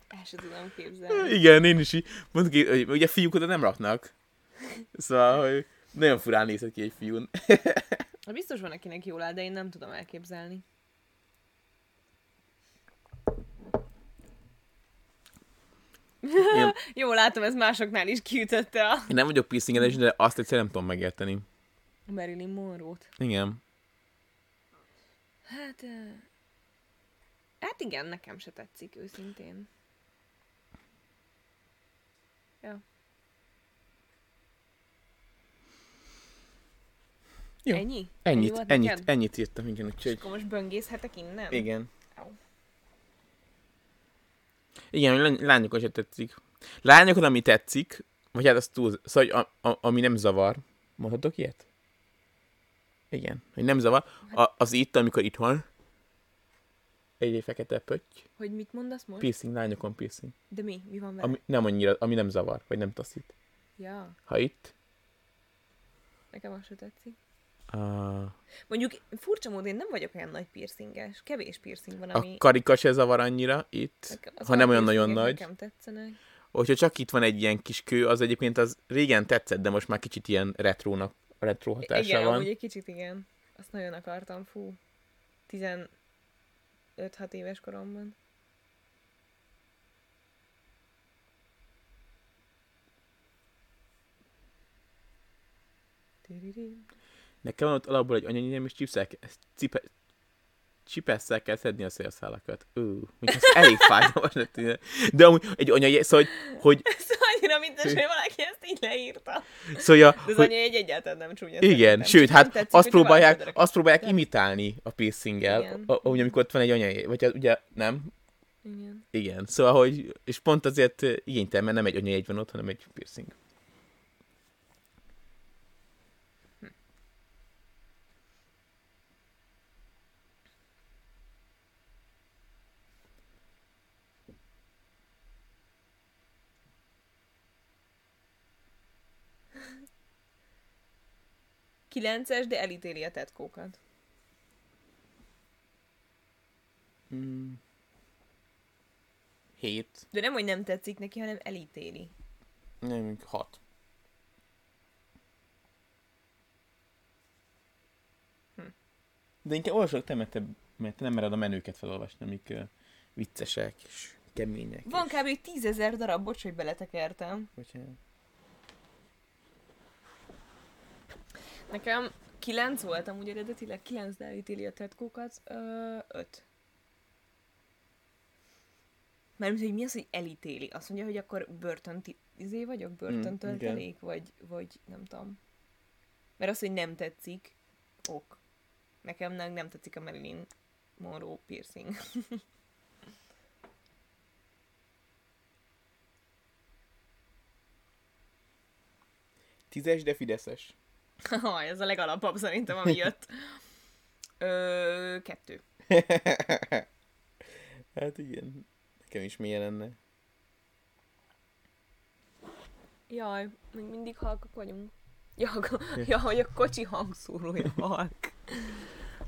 El sem tudom képzelni. Igen, én is így. Mondjuk, hogy ugye fiúk oda nem raknak. Szóval, hogy nagyon furán nézett ki egy fiún. *laughs* Biztos van, akinek jól áll, de én nem tudom elképzelni. Én, *laughs* Jó, látom, ez másoknál is kiütötte a én nem vagyok piercingedes, de azt egyszerűen nem tudom megérteni. Marilyn Monroe-t. Igen. Hát... Hát igen, nekem se tetszik őszintén. Ja. Jó. Ennyi? Ennyit, ennyit, ennyit írtam, igen, És úgyhogy... akkor most böngészhetek innen? Igen. Igen, lány- lányokon se tetszik. Lányokon, ami tetszik, vagy hát az túl... Szóval, hogy a, a, ami nem zavar. Mondhatok ilyet? Igen, hogy nem zavar. A, az itt, amikor itt van. Egy fekete pötty. Hogy mit mondasz most? Piercing, lányokon piercing. De mi? Mi van vele? Ami nem annyira, ami nem zavar, vagy nem taszít. Ja, Ha itt... nekem az se tetszik. Uh, Mondjuk furcsa módon én nem vagyok olyan nagy piercinges. Kevés piercing van, a ami... karika se zavar annyira itt, az ha nem olyan nagyon nagy. Nekem tetszenek. Hogyha csak itt van egy ilyen kis kő, az egyébként az régen tetszett, de most már kicsit ilyen retrónak, retro hatása igen, van. amúgy egy kicsit igen. Azt nagyon akartam, fú. 15-6 éves koromban. Tiririm. Nekem van ott alapból egy anyanyém, és csipszel, cipe, csipesszel kell szedni a szélszálakat. Mondjuk ez elég fájdalmas ilyen. De amúgy egy anyai, szóval, hogy, hogy, *laughs* Ez annyira mintes, hogy valaki ezt így leírta. szóval, De az hogy anya egy egyáltalán nem csúnya. igen, szerintem. sőt, hát tetszik, azt próbálják, azt próbálják imitálni a piercinggel, ahogy amikor ott van egy anyai, vagy ugye nem? Igen. Igen, szóval, hogy, és pont azért ö, igénytelen, mert nem egy anyai van ott, hanem egy piercing. Kilences, de elítéli a tetkókat. Hmm. Hét. De nem, hogy nem tetszik neki, hanem elítéli. Nem, hat. Hm. De inkább olvasok te, mert te, mert te nem mered a menőket felolvasni, amik uh, viccesek, és Kemények. Van és- kb. tízezer darab, bocs, hogy beletekertem. Bocsánat. Nekem kilenc voltam, ugye eredetileg kilenc, de elítéli a tetkókat. Ö, öt. Mert hogy mi az, hogy elítéli? Azt mondja, hogy akkor börtön izé vagyok, Mm, börtöntöltelék, vagy, vagy nem tudom. Mert az, hogy nem tetszik, ok. Nekem nem, nem tetszik a Marilyn Monroe piercing. *laughs* Tízes, de fideszes. Ha, ez a legalapabb szerintem, ami jött. Ö, kettő. *laughs* hát igen. Nekem is milyen lenne. Jaj, még mindig halkak vagyunk. Ja, *laughs* ja, hogy a kocsi hangszórója halk.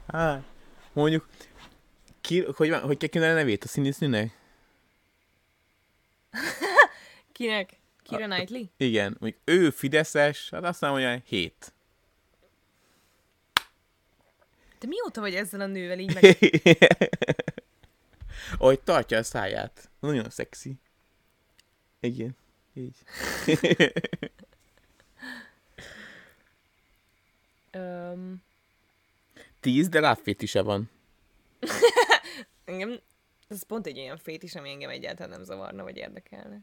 Hát, mondjuk, ki, hogy, van- hogy kell kimondani a nevét a színésznőnek? Kinek? Kira Knightley? Igen, mondjuk ő Fideszes, hát azt mondom, hogy olyan hét. Te mióta vagy ezzel a nővel így meg... *laughs* Ahogy tartja a száját. Nagyon szexi. Igen. Így. *laughs* Öm, Tíz, de lábfétise van. *laughs* engem, ez pont egy olyan fétis, ami engem egyáltalán nem zavarna, vagy érdekelne.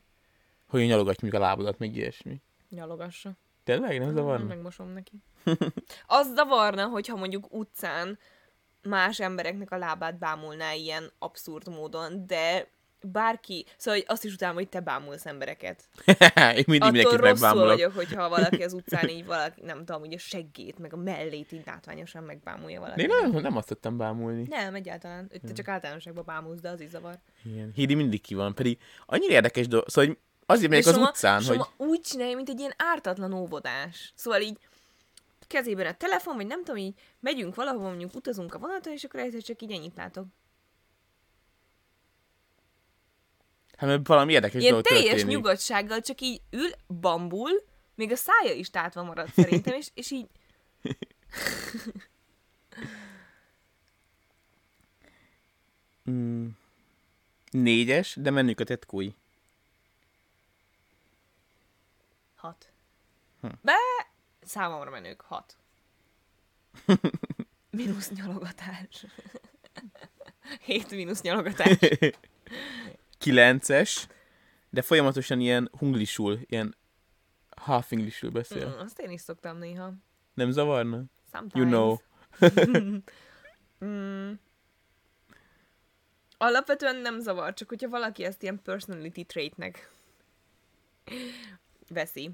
Hogy nyalogatj még a lábadat, meg ilyesmi. Nyalogassa. Tényleg? Nem zavarna? Megmosom neki. *laughs* Az zavarna, hogyha mondjuk utcán más embereknek a lábát bámulná ilyen abszurd módon, de bárki, szóval hogy azt is utálom, hogy te bámulsz embereket. *laughs* Én mindig Attól mindenkit megbámulok. vagyok, hogyha valaki az *laughs* utcán így valaki, nem tudom, ugye a seggét, meg a mellét így látványosan megbámulja valaki. én nem, nem azt tettem bámulni. Nem, egyáltalán. Te csak általánosságban bámulsz, de az is zavar. Igen. Híri mindig ki van, pedig annyira érdekes dolog. Szóval hogy azért megyek az Soma- utcán, hogy... Úgy csinálja, mint egy ilyen ártatlan óvodás. Szóval így kezében a telefon, vagy nem tudom, így megyünk valahova, mondjuk utazunk a vonaton, és akkor egyszer csak így ennyit látok. Hát mert valami érdekes Ilyen dolog teljes történik. nyugodtsággal csak így ül, bambul, még a szája is tátva marad szerintem, és, és így *laughs* Mm. Négyes, de menjünk a tetkói. hat. Hm. Be, számomra menők hat. *laughs* Minusz nyalogatás. *laughs* Hét mínusz nyalogatás. Kilences, de folyamatosan ilyen hunglisul, ilyen half englishül beszél. Mm, azt én is szoktam néha. Nem zavarna? Sometimes. You know. *laughs* mm. Alapvetően nem zavar, csak hogyha valaki ezt ilyen personality traitnek veszi.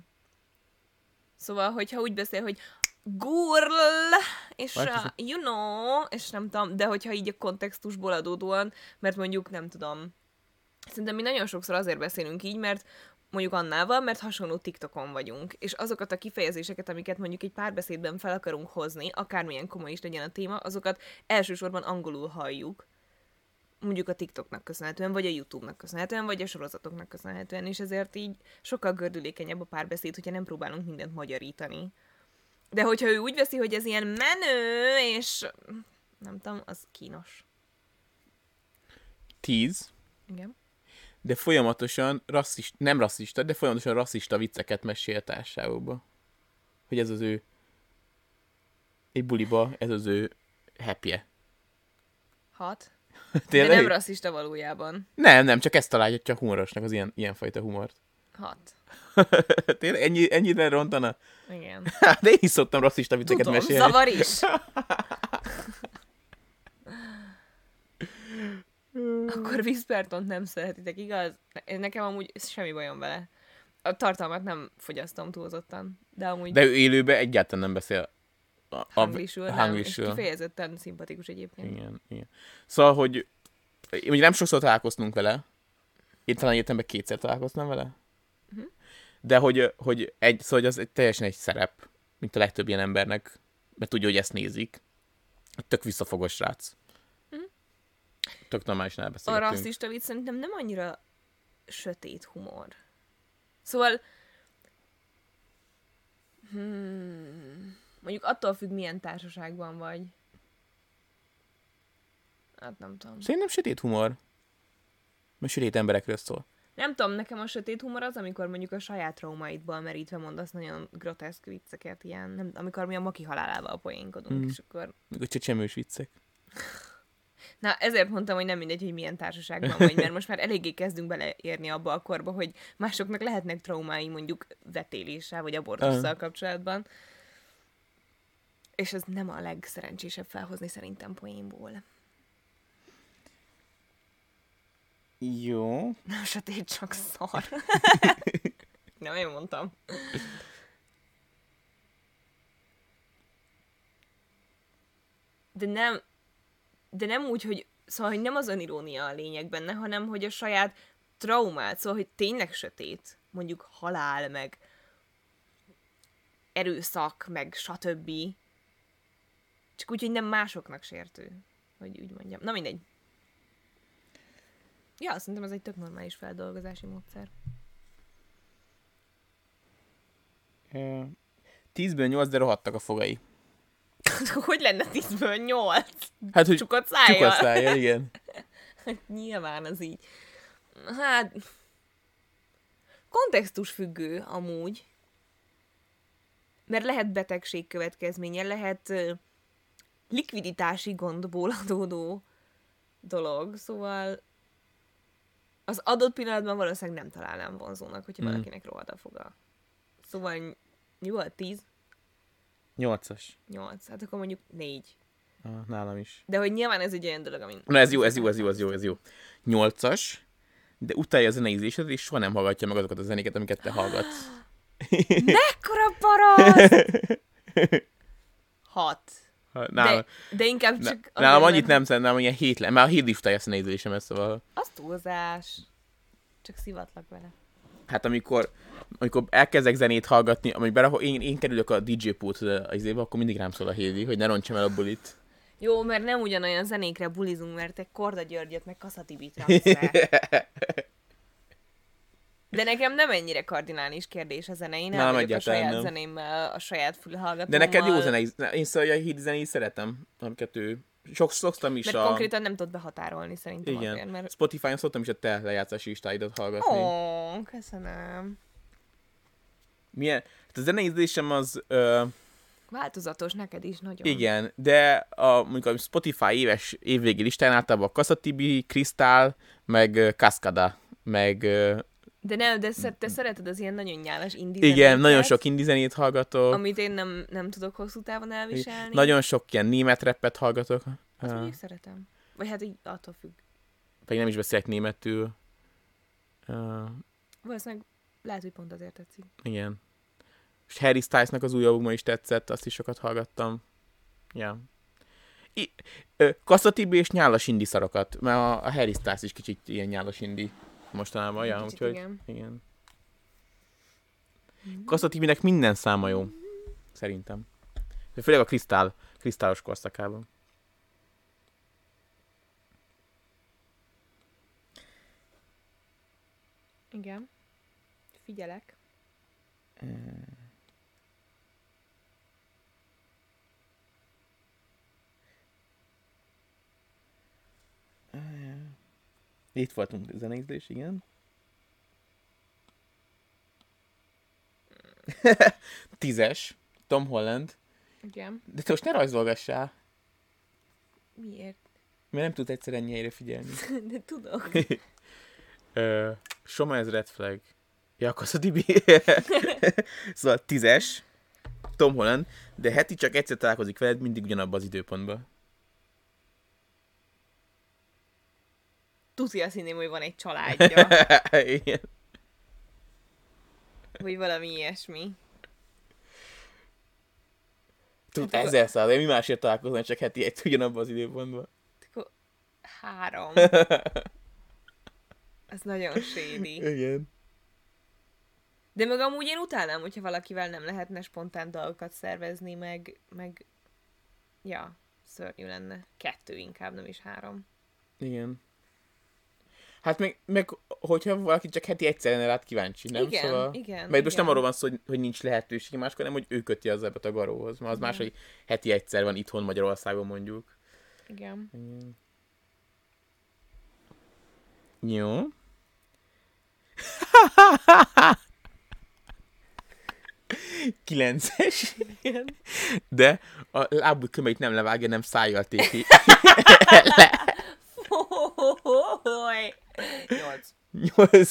Szóval, hogyha úgy beszél, hogy gurl, és uh, you know, és nem tudom, de hogyha így a kontextusból adódóan, mert mondjuk nem tudom, szerintem mi nagyon sokszor azért beszélünk így, mert mondjuk annával, mert hasonló TikTokon vagyunk, és azokat a kifejezéseket, amiket mondjuk egy párbeszédben fel akarunk hozni, akármilyen komoly is legyen a téma, azokat elsősorban angolul halljuk, mondjuk a TikToknak köszönhetően, vagy a YouTube-nak köszönhetően, vagy a sorozatoknak köszönhetően, és ezért így sokkal gördülékenyebb a párbeszéd, hogyha nem próbálunk mindent magyarítani. De hogyha ő úgy veszi, hogy ez ilyen menő, és nem tudom, az kínos. Tíz, Igen. de folyamatosan rasszista, nem rasszista, de folyamatosan rasszista vicceket mesél társaságokba. Hogy ez az ő egy buliba, ez az ő happy. Hat. *laughs* Tényleg? De nem rasszista valójában. nem, nem, csak ezt találja csak humorosnak, az ilyen, ilyenfajta humort. Hat. *laughs* Tényleg ennyi, ennyire rontana? Igen. *laughs* Hát én is szoktam rasszista vicceket Tudom, mesélni. zavar is. Akkor Whispertont nem szeretitek, igaz? Ne- Nekem amúgy semmi bajom vele. A tartalmat nem fogyasztom túlzottan, de amúgy De ő élőben egyáltalán nem beszél a, a, hanglisül, nem, és kifejezetten szimpatikus egyébként. Igen, igen. Szóval, hogy ugye nem sokszor találkoztunk vele, én talán életemben kétszer találkoztam vele, Mhm. de hogy, hogy, egy, szóval hogy az egy, teljesen egy szerep, mint a legtöbb ilyen embernek, mert tudja, hogy ezt nézik. Tök visszafogos srác. Mhm. Tök normálisan A elbeszélgetünk. rasszista vicc szerintem nem annyira sötét humor. Szóval hmm, mondjuk attól függ, milyen társaságban vagy. Hát nem tudom. Szerintem sötét humor. Mert sötét emberekről szól. Nem tudom, nekem a sötét humor az, amikor mondjuk a saját traumáidból merítve mondasz nagyon groteszk vicceket, ilyen, nem, amikor mi a Maki halálával poénkodunk, mm. és akkor... Még a csecsemős viccek. *laughs* Na, ezért mondtam, hogy nem mindegy, hogy milyen társaságban vagy, mert most már eléggé kezdünk beleérni abba a korba, hogy másoknak lehetnek traumái mondjuk vetéléssel vagy abortussal kapcsolatban. És ez nem a legszerencsésebb felhozni szerintem poénból. Jó. Nem sötét, csak szar. *laughs* nem, én mondtam. De nem, de nem úgy, hogy szóval, hogy nem az önirónia a lényeg benne, hanem hogy a saját traumát, szóval, hogy tényleg sötét, mondjuk halál, meg erőszak, meg stb. Csak úgy, hogy nem másoknak sértő, hogy úgy mondjam. Na mindegy. Ja, szerintem ez egy tök normális feldolgozási módszer. Tízből nyolc, de rohadtak a fogai. *laughs* hogy lenne 10-ből 8? Hát, hogy Csukott szájjal? Csukott szájjal, igen. *laughs* Nyilván az így. Hát... Kontextus függő amúgy. Mert lehet betegség következménye, lehet likviditási gondból adódó dolog, szóval az adott pillanatban valószínűleg nem találnám vonzónak, hogyha Mm. valakinek rohad a foga. Szóval mi volt? 10? Nyolcas. 8? Hát akkor mondjuk 4. Ah, nálam is. De hogy nyilván ez egy olyan dolog, amin... Na ez jó, ez jó, ez jó, ez jó, ez jó. Nyolcas, de utálja a zeneízéset, és soha nem hallgatja meg azokat a zenéket, amiket te hallgatsz. *gasps* Mekkora paraszt! *laughs* 6. Nálam, De, de inkább Na, csak... nálam azért, annyit mert- nem szerintem, amilyen hét le, már a hét is utálja a zeneízésemet, szóval... Az túlzás. Csak szivatlak vele. Hát amikor, amikor elkezdek zenét hallgatni, amikor én, én kerülök a DJ pult az évbe, akkor mindig rám szól a Hédi, hogy ne rontsam el a bulit. Jó, mert nem ugyanolyan zenékre bulizunk, mert te Korda Györgyöt meg Kaszatibit raksz. *laughs* De nekem nem ennyire kardinális kérdés a zene. Én Nem, vagyok a saját nem. zenémmel, a saját fülhallgatómmal. De neked jó zene, én szóval a Hédi zenét szeretem, amiket ő... Sok szoktam is Mert a... konkrétan nem tudod behatárolni szerintem Igen. azért, mert... Spotify-on szoktam is a te lejátszási listáidat hallgatni. Ó, köszönöm. Milyen? Hát a zeneízésem az... Ö, Változatos neked is nagyon. igen, de a, mondjuk a Spotify éves évvégi listán általában a Kasatibi, Crystal, meg Cascada, meg... De nem, de szer- te szereted az ilyen nagyon nyálas indie Igen, nagyon sok indie zenét hallgatok. Amit én nem, nem tudok hosszú távon elviselni. Nagyon sok ilyen német rappet hallgatok. Azt mondjuk szeretem. Vagy hát így attól függ. Pedig nem is beszélek németül. Ö, Valószínűleg lehet, hogy pont azért tetszik. igen. És Harry Stylesnak az új albuma is tetszett, azt is sokat hallgattam. Ja. I, Kasszatibi és nyálas indi szarokat, mert a, a Harry Styles is kicsit ilyen nyálas indi mostanában, ja, úgyhogy igen. igen. Kasszatibinek minden száma jó, szerintem. Főleg a krisztál, krisztálos korszakában. Igen. Figyelek. Itt voltunk zenézés, igen. *laughs* Tízes. Tom Holland. Igen. De te most ne rajzolgassál, Miért? mert nem tudsz egyszer ennyi helyre figyelni. *laughs* De tudok. *laughs* Ö, Soma ez red flag. Ja, akkor a Dibi. szóval tízes. Tom Holland, de heti csak egyszer találkozik veled, mindig ugyanabban az időpontban. Tuti azt hinném, hogy van egy családja. *laughs* Igen. vagy valami ilyesmi. Tud, Hát, ezer száz, mi másért találkozni, csak heti egy ugyanabban az időpontban. Akkor három. *laughs* Ez nagyon shady. Igen. De meg amúgy én utálnám, hogyha valakivel nem lehetne spontán dolgokat szervezni, meg, meg ja, szörnyű lenne. Kettő inkább, nem is három. Igen. Hát meg, meg hogyha valaki csak heti egyszer lenne rád kíváncsi, nem? Igen, szóval... igen, Mert most igen. nem arról van szó, hogy, hogy nincs lehetőség máskor, nem, hogy ő köti az ebbet a garóhoz. Mert az más, hogy heti egyszer van itthon Magyarországon mondjuk. Igen. Igen. Jó. Kilences. De a lábúj kömeit nem levágja, nem szájjal tépi. *laughs* *laughs* Foly. Nyolc. Nyolc.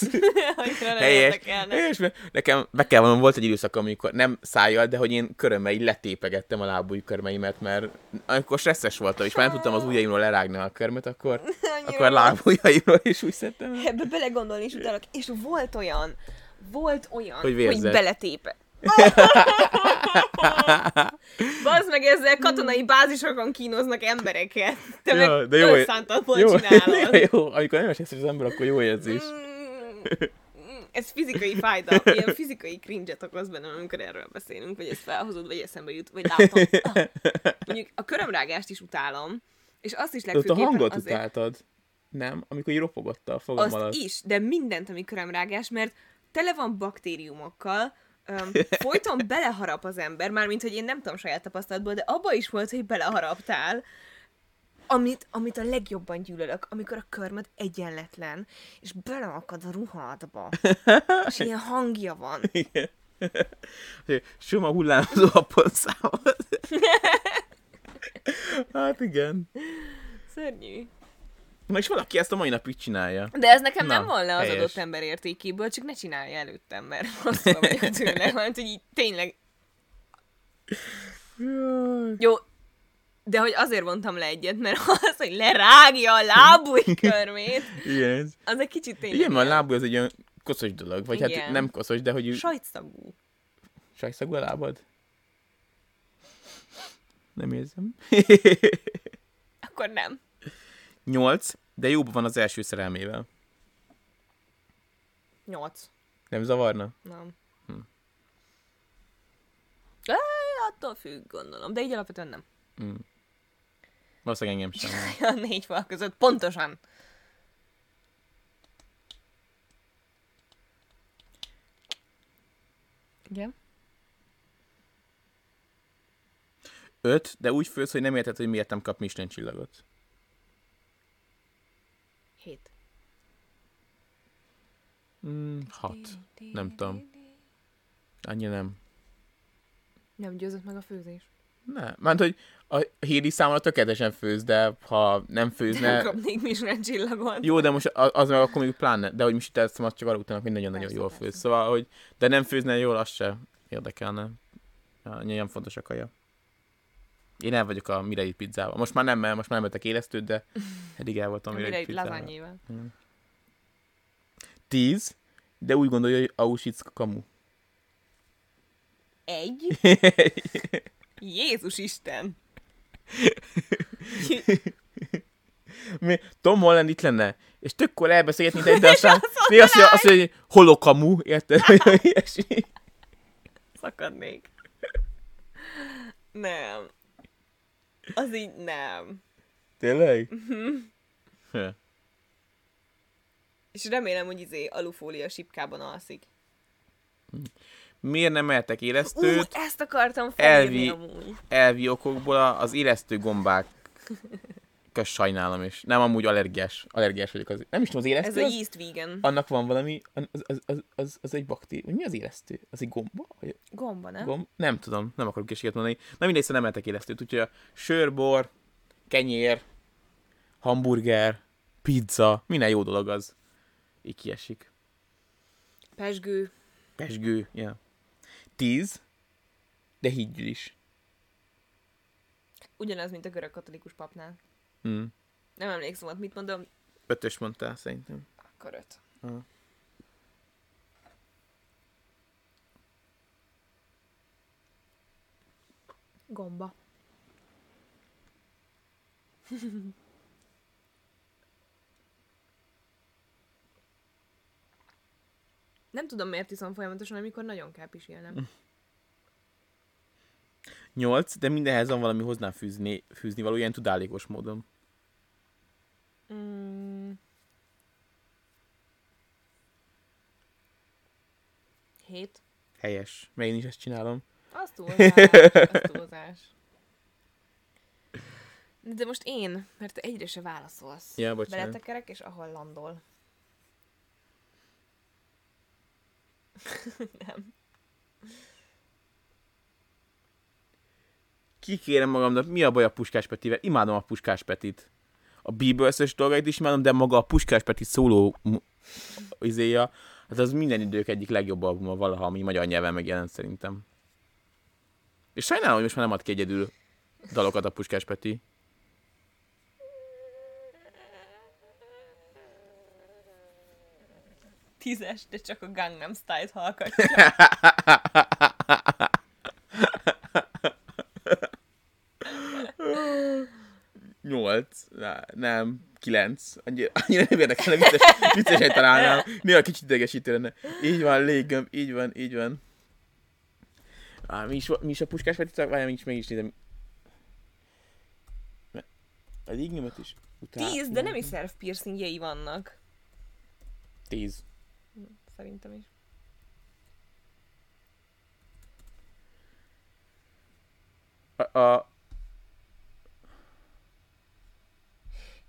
*laughs* Helyes. Helyes, nekem be kell vallanom, volt egy időszak, amikor nem szájjal, de hogy én körömmel letépegettem a lábúj körmeimet, mert amikor stresszes voltam, és már nem tudtam az ujjaimról lerágni a körmöt, akkor, *laughs* akkor lábujjaimról is úgy szedtem. Ebbe belegondolni is utalak. És volt olyan, volt olyan, Hogy hogy, vérzett. hogy beletépe. Bazd meg ezzel katonai bázisokon kínoznak embereket. Te Ja, meg de jó, jó, csinálod. *laughs* jó, amikor nem esik az ember, akkor jó érzés. Mm, Ez fizikai fájdalom, ilyen fizikai cringe-et okoz bennem, amikor erről beszélünk, vagy ezt felhozod, vagy eszembe jut, vagy látom. Ah. Mondjuk a körömrágást is utálom, és azt is ott a legfőképpen hangot azért, utáltad. Nem? Amikor így ropogotta a fogam azt alatt. is, de mindent, ami körömrágás, mert tele van baktériumokkal, öm, folyton beleharap az ember, mármint, hogy én nem tudom saját tapasztalatból, de abba is volt, hogy beleharaptál, amit, amit a legjobban gyűlölök, amikor a körmöd egyenletlen, és beleakad a ruhádba, *laughs* és ilyen hangja van. Igen. *laughs* Soma hullámzó a pontszámot. *laughs* hát igen. Szörnyű. Na és valaki ezt a mai napig csinálja. De ez nekem Na, nem le az helyes. adott ember értékéből, csak ne csinálja előttem, mert *laughs* rosszul vagyok tőle, *laughs* mert hogy így tényleg Jó, de hogy azért vontam le egyet, mert *laughs* az, hogy lerágja a lábúj körmét, Igen, az egy kicsit tényleg Igen, mert a ilyen lábú az egy olyan koszos dolog. Vagy hát Igen. nem koszos, de hogy sajtszagú. sajszagú a lábad? Nem érzem. Akkor nem. Nyolc, de jóban van az első szerelmével. Nyolc. Nem zavarna? Nem. Hm. Hm. attól függ, gondolom. De így alapvetően nem. Mm. Valószínűleg engem sem. *laughs* A négy fal között. Pontosan. Igen. Öt, de úgy fősz, hogy nem érted, hogy miért nem kap Michelin csillagot. Hét. Mm, hat. Nem tudom. Annyi nem. Nem győzött meg a főzés. Ne, mert hogy a híri számomra tökéletesen főz, de ha nem főzne... Nem kapnék Michelin csillagot. Jó, de most az meg akkor még pláne, de hogy most ezt csak arra utána, hogy nagyon-nagyon Persze, jól persze. főz. Szóval, hogy de nem főzne jól, az se érdekelne. Ja, Nagyon fontos a kaja. Én el vagyok a Mirei pizzával. Most már nem, mert most már nem ettek élesztőt, de eddig el voltam a Mirei pizzával. lazányével. Tíz, de úgy gondolja, hogy Auschwitz kamu. Egy? *laughs* Jézus Isten! Mi, Tom Holland itt lenne, és tökkor elbeszélgetni, de, de aztán mi azt azt mondja, hogy holokamu, érted? *laughs* Ilyesmi. Szakadnék. Nem. Az így nem. Tényleg? *laughs* És remélem, hogy izé alufólia sipkában alszik. Miért nem eltek Ú, élesztőt? ezt akartam felírni Elvi- amúgy. elvi okokból az élesztő gombák *laughs* kös sajnálom, és nem amúgy allergiás. Allergiás vagyok. Az, nem is tudom, az élesztő Ez a yeast vegan. annak van valami, az, az, az, az, az egy baktérium. Mi az élesztő? Az egy gomba? Vagy Gomba, nem? gomb? Nem tudom, nem akarok készséget mondani. Na mindegy, szóval nem ettek élesztőt, úgyhogy a sörbor, kenyér, hamburger, pizza, minden jó dolog az. Így kiesik. Pesgő. Pesgő, ja. Tíz, de higgyül is. Ugyanaz, mint a görög katolikus papnál. Hm. Nem emlékszem, ott mit mondom. Ötös mondtál szerintem. Akkor öt. Aha. Gomba. Nem tudom, miért iszom folyamatosan, amikor nagyon kell pisilnem. *laughs* Nyolc, de mindenhez van valami hozzá fűzni, fűzni való, ilyen tudálékos módon. Mm. 7. Helyes. Meg én is ezt csinálom. Az túlzás. az túlzás. De most én, mert te egyre se válaszolsz. Ja, bocsánat. Beletekerek, és ahol landol. *laughs* nem. Kikérem magamnak, mi a baj a Puskás Petivel? Imádom a Puskás Petit. A Bieber-összes dolgait is imádom, de maga a Puskás Peti szóló izéja, hát az minden idők egyik legjobb albuma valaha, ami magyar nyelven megjelent szerintem. És sajnálom, hogy most már nem ad ki egyedül dalokat a Puskás Peti. Tízes, de csak a Gangnam Style-t hallgatja. *laughs* Nyolc, Na, nem, kilenc. Annyira, annyira nem érdekel, vicces, viccesen találnám. Néha kicsit idegesítő lenne. Így van, léggömb, így van, így van. Á, mi, is, mi is a puskás Peti? Várjál, is meg is nézem. A léggömböt is. Utál... Tíz, de nem is szerv piercingjei vannak. Tíz. Szerintem is. A, a,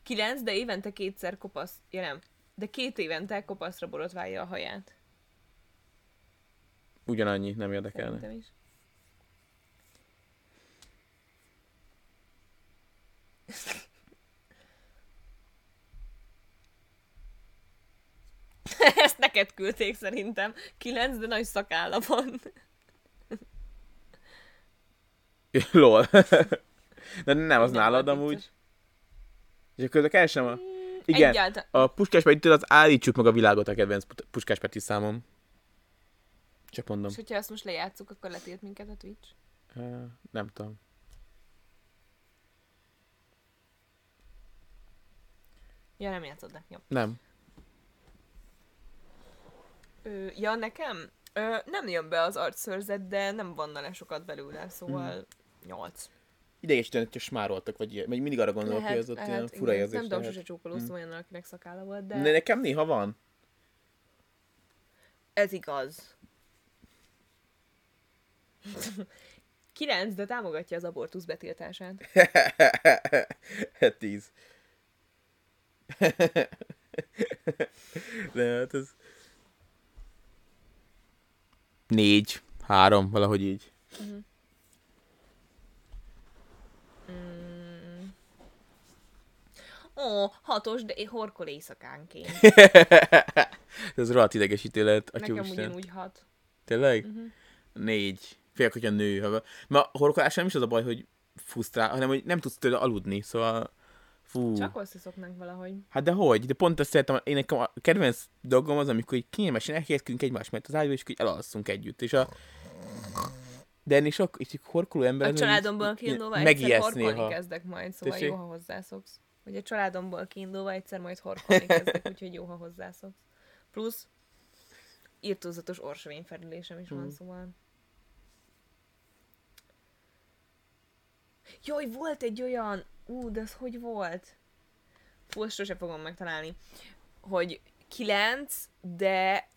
Kilenc, de évente kétszer kopasz... Ja nem. De két évente kopaszra borotválja a haját. ugyanannyi, nem érdekelne. Szerintem is. *laughs* Ezt neked küldték szerintem. Kilenc, de nagy szakálla van. *laughs* Lol. *laughs* de nem, az nálad amúgy. És akkor a keresem a... Igen, Egyáltalán. a Puskás Petitől az állítsuk meg a világot a kedvenc Puskás Peti számom. Csak mondom. És hogyha ezt most lejátszuk, akkor letilt minket a Twitch. Uh, nem tudom. Ja, nem játszod le. Jó. Nem. Ö, ja, nekem? Ö, nem jön be az arcszörzet, de nem vanna le sokat belőle, szóval nyolc. Idegesítően, hogyha smároltak, vagy, vagy mindig arra gondolok, hogy az ott ilyen fura igen. érzés Nem tudom, lehet. sose csókolóztam olyan, akinek szakálla volt, de, De nekem néha van. ez igaz. *laughs* Kilenc, de támogatja az abortusz betiltását. *laughs* Tíz. *laughs* De hát ez... Négy. Három, valahogy így. Ó, hatos, de én horkol éjszakánként. *laughs* ez rohadt idegesítő lehet, Nekem atyúisten. ugyanúgy hat. Tényleg? Uh-huh. Négy. Félek, hogyha nő. Ha... Ma a horkolás nem is az a baj, hogy fusztrál, hanem hogy nem tudsz tőle aludni, szóval... Fú. Csak összeszoknánk valahogy. Hát de hogy? De pont ezt szeretem, én nekem a kedvenc dolgom az, amikor így kényelmesen elhelyezkedünk egymás mellett az ágyba, és akkor így elalszunk együtt. És a... De ennél sok, és horkoló ember... A hogy így- kiindulva egyszer horkolni néha. kezdek majd, szóval Tessék? jó, ha hozzászoksz. Hogy a családomból kiindulva egyszer majd horkolni kezdek, *laughs* úgyhogy jó, ha hozzászoksz. Plusz írtózatos orsovényfelülésem is Hmm. van, szóval... Jaj, volt egy olyan... Ú, de az hogy volt? Fú, sose fogom megtalálni. Hogy kilenc, de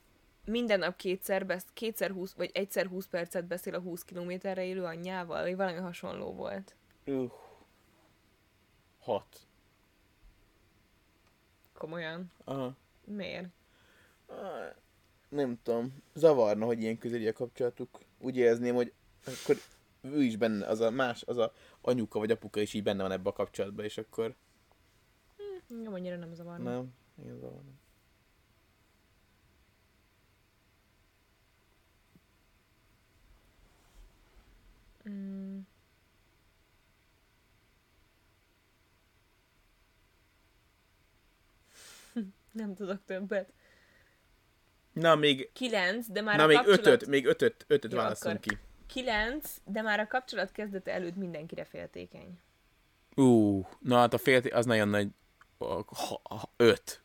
minden nap kétszer, besz- kétszer 20, vagy egyszer 20 percet beszél a 20 kilométerre élő anyjával, vagy valami hasonló volt. Uh. Hat. Komolyan. Aha. Miért? Nem tudom. Zavarna, hogy ilyen közeli a kapcsolatuk. Úgy érezném, hogy akkor ő is benne, az a más, az a anyuka vagy apuka is így benne van ebbe a kapcsolatban, és akkor Nem annyira nem zavarna. nem. Igen, zavarna. Mm. Nem tudok többet. Na, még, Kilenc, de már na, a még kapcsolat... ötöt, még ötöt, ötöt Jó, akkor- ki. Kilenc, de már a kapcsolat kezdete előtt mindenkire féltékeny. Ú, na hát a fél, az nagyon nagy. Ha, ha, öt,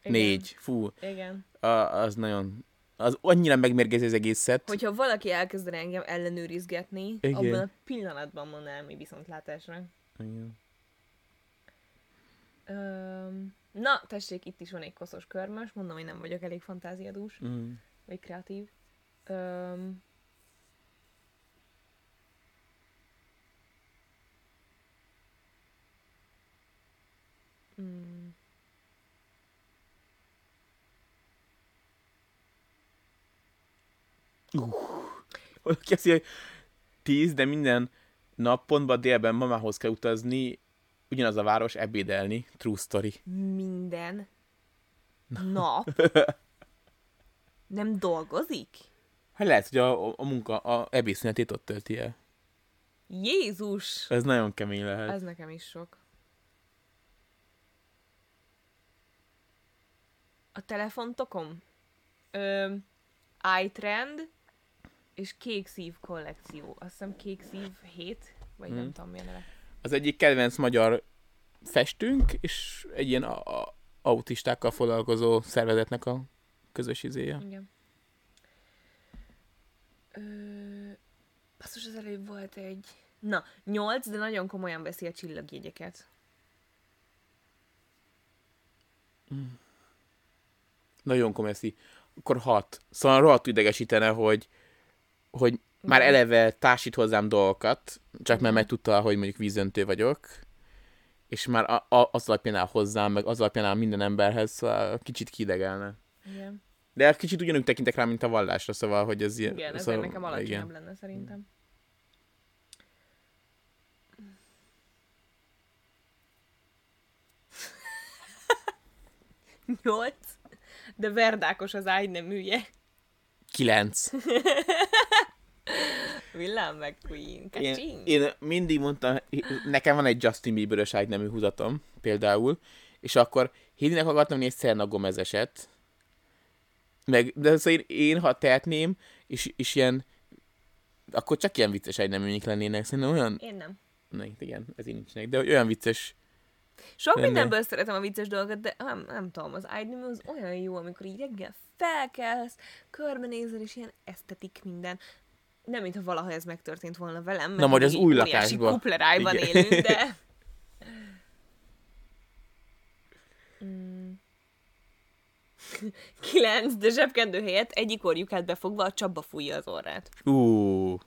Igen. négy, fú, Igen. a, az nagyon, az annyira megmérgezi az egészet. Hogyha valaki elkezdene engem ellenőrizgetni, Igen. abban a pillanatban mondanám, hogy viszontlátásra. Igen. Öm, na, tessék, itt is van egy koszos körmös, mondom, hogy nem vagyok elég fantáziadús, Mm. vagy kreatív. Öm, mm. Valaki azt mondja, hogy 10, de minden nap pontban délben mamához kell utazni, ugyanaz a város ebédelni. True story. Minden nap *laughs* nem dolgozik? Hát lehet, hogy a, a munka, a ebédszünetét ott tölti el. Jézus! Ez nagyon kemény lehet. Ez nekem is sok. A telefontokom? Ö, iTrend és Kék Szív kollekció. Azt hiszem Kék Szív 7, vagy Mhm. nem tudom milyen neve. Az egyik kedvenc magyar festőnk, és egy ilyen a, a, autistákkal foglalkozó szervezetnek a közös izéje. Igen. Ö, basszus, az előbb volt egy... Na, 8, de nagyon komolyan veszi a csillagjegyeket. Nagyon komeszi. Akkor hat. Szóval rohadt idegesítene, hogy, hogy már eleve társít hozzám dolgokat, csak mert megtudta, hogy mondjuk vízöntő vagyok, és már a, a, az alapján áll hozzám, meg az alapján áll minden emberhez, szóval kicsit kidegelne. Igen. De kicsit ugyanúgy tekintek rá, mint a vallásra, szóval, hogy ez ilyen... Igen, ezért szóval, nekem alacsonyabb lenne szerintem. *laughs* Nyolc, de verdákos az ágyneműje. Kilenc. *laughs* Villám meg Queen. Én, én mindig mondtam, nekem van egy Justin Bieber-ös ágynemű húzatom, például, és akkor Hédinek akartam nézni Selena Gomez-eset, meg, de szóval én, én, ha tehetném, és, és ilyen, akkor csak ilyen vicces ágyneműnyik lennének, szerintem olyan, Én nem. na, igen, ez így nincsenek, de olyan vicces, Sok Lenne. mindenből szeretem a vicces dolgokat, de nem, nem tudom, az ágynemű az olyan jó, amikor így reggel felkelsz, körbenézel, és ilyen esztetik minden. Nem, mintha valaha ez megtörtént volna velem, mert Na, majd az új óriási lakásba. kuplerájban Igen. élünk, de... *laughs* Mm. Kilenc, de zsebkendő helyett egyik orjukát befogva a csapba fújja az orrát. ú,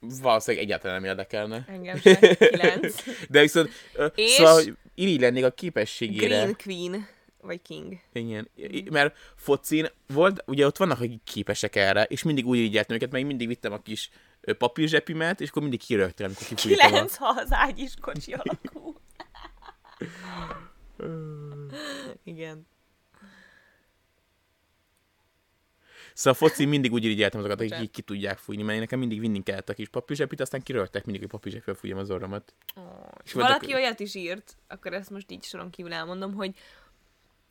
valószínűleg egyáltalán nem érdekelne. Engem se. Kilenc. *laughs* De viszont, És- szóval, irigy lennék a képességére. Green Queen. Vagy King. Igen, I- mert focin volt, ugye ott vannak, akik képesek erre, és mindig úgy irigyeltem őket, meg mindig vittem a kis papírzsepimet, és akkor mindig kirögtem, amikor kifújtam. A... Kilenc, ha az ágy is kocsi alakú. *laughs* Igen. Szóval a focin mindig úgy irigyeltem azokat, akik így ki tudják fújni, mert nekem mindig vinni kellett a kis papírzsepit, aztán kirögtek mindig, hogy papírzsepivel fújjam az orromat. Oh. És Valaki olyat is írt, akkor ezt most így soron kívül elmondom, hogy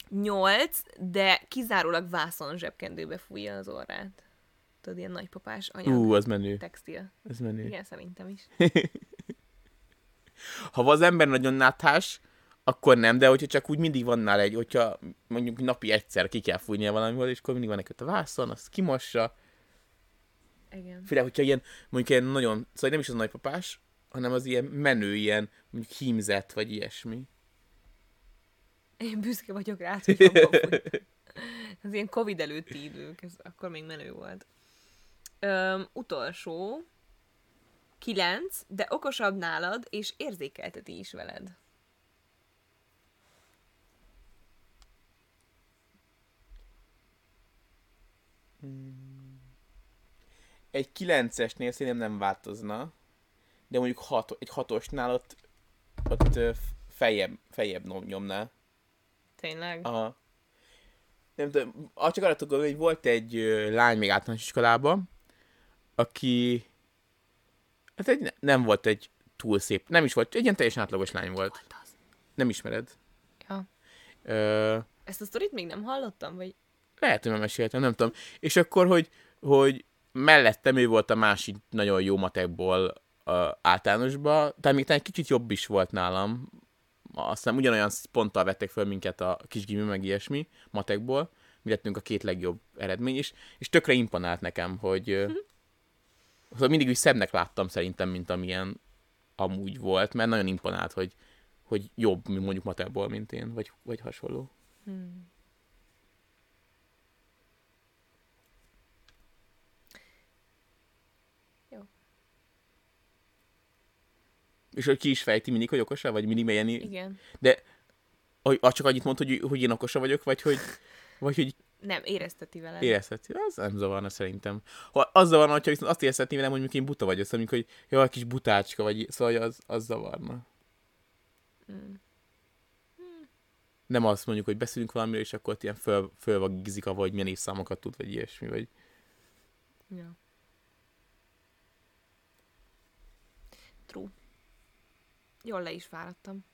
nyolc, de kizárólag vászon zsebkendőbe fújja az orrát. Tudod, ilyen nagypapás anyag. Ú, az menő, Textil. ez menő. Igen, szerintem is. *laughs* Ha az ember nagyon náthás, akkor nem, de hogyha csak úgy mindig van nála egy, hogyha mondjuk napi egyszer ki kell fújnia valamivel, és akkor mindig van neki a vászon, azt kimossa, Igen. Főleg, hogyha ilyen, mondjuk ilyen nagyon, szóval nem is az nagypapás, hanem az ilyen menő, ilyen mondjuk hímzett, vagy ilyesmi. Én büszke vagyok rá, hogy. *laughs* Az ilyen Covid előtti idők, ez akkor még menő volt. Öm, utolsó, kilenc, de okosabb nálad, és érzékelteti is veled. Egy kilencesnél szerintem nem változna, de mondjuk hat, egy hatosnál ott, ott feljebb, feljebb nyom- nyomná. Tényleg? Aha. Nem tudom, csak arra tudok, hogy volt egy ö, lány még általános iskolában, aki hát egy, nem volt egy túl szép, nem is volt, egy ilyen teljesen átlagos lány volt. Volt az. Nem ismered? Ja. Ö, Ezt a sztorit még nem hallottam, vagy... Lehet, hogy meséltem, nem tudom. És akkor, hogy, hogy mellettem ő volt a másik nagyon jó matekból uh, általánosba, tehát még talán egy kicsit jobb is volt nálam. Azt hiszem ugyanolyan ponttal vettek föl minket a kis gimi, meg ilyesmi matekból. Mi lettünk a két legjobb eredmény is, és tökre imponált nekem, hogy uh, szóval mindig úgy szebbnek láttam szerintem, mint amilyen amúgy volt, mert nagyon imponált, hogy, hogy jobb, mint mondjuk matekból, mint én, vagy, vagy hasonló. Hmm. És hogy ki is fejti mindig, hogy okosabb, vagy mindig ilyen Igen. De hogy, csak annyit mond, hogy, hogy én okosabb vagyok, vagy hogy, vagy hogy Nem, érezteti veled. Érezheti, az nem zavarna szerintem. Ha az zavarna, hogyha viszont azt érezhetné velem, hogy mondjuk én buta vagyok, szóval mondjuk, hogy jó, egy kis butácska vagy, szóval az, az zavarna. Mm. Nem azt mondjuk, hogy beszélünk valamiről, és akkor ott ilyen föl, fölvagizik, vagy milyen évszámokat tud, vagy ilyesmi, vagy... Ja. True. Jól le is fáradtam.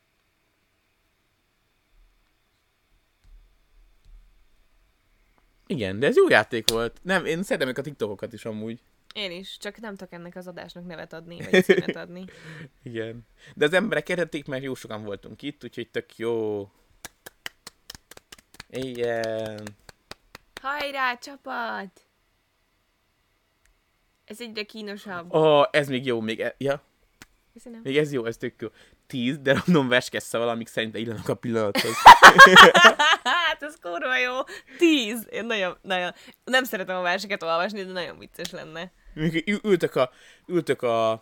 Igen, de ez jó játék volt. Nem, én szeretem a TikTokokat is amúgy. Én is, csak nem tudok ennek az adásnak nevet adni, vagy címet adni. *laughs* Igen. De az emberek értették, mert jó sokan voltunk itt, úgyhogy tök jó. Igen. Hajrá, csapat! Ez egyre kínosabb. Ó, oh, ez még jó, még, e- ja, Köszönöm. még ez jó, ez tök jó. Tíz, de random verskessze valamik szerint illenek a pillanathoz. *laughs* hát ez kurva jó. Tíz. Én nagyon, nagyon, nem szeretem a verseket olvasni, de nagyon vicces lenne. Ültök a, ültök a, a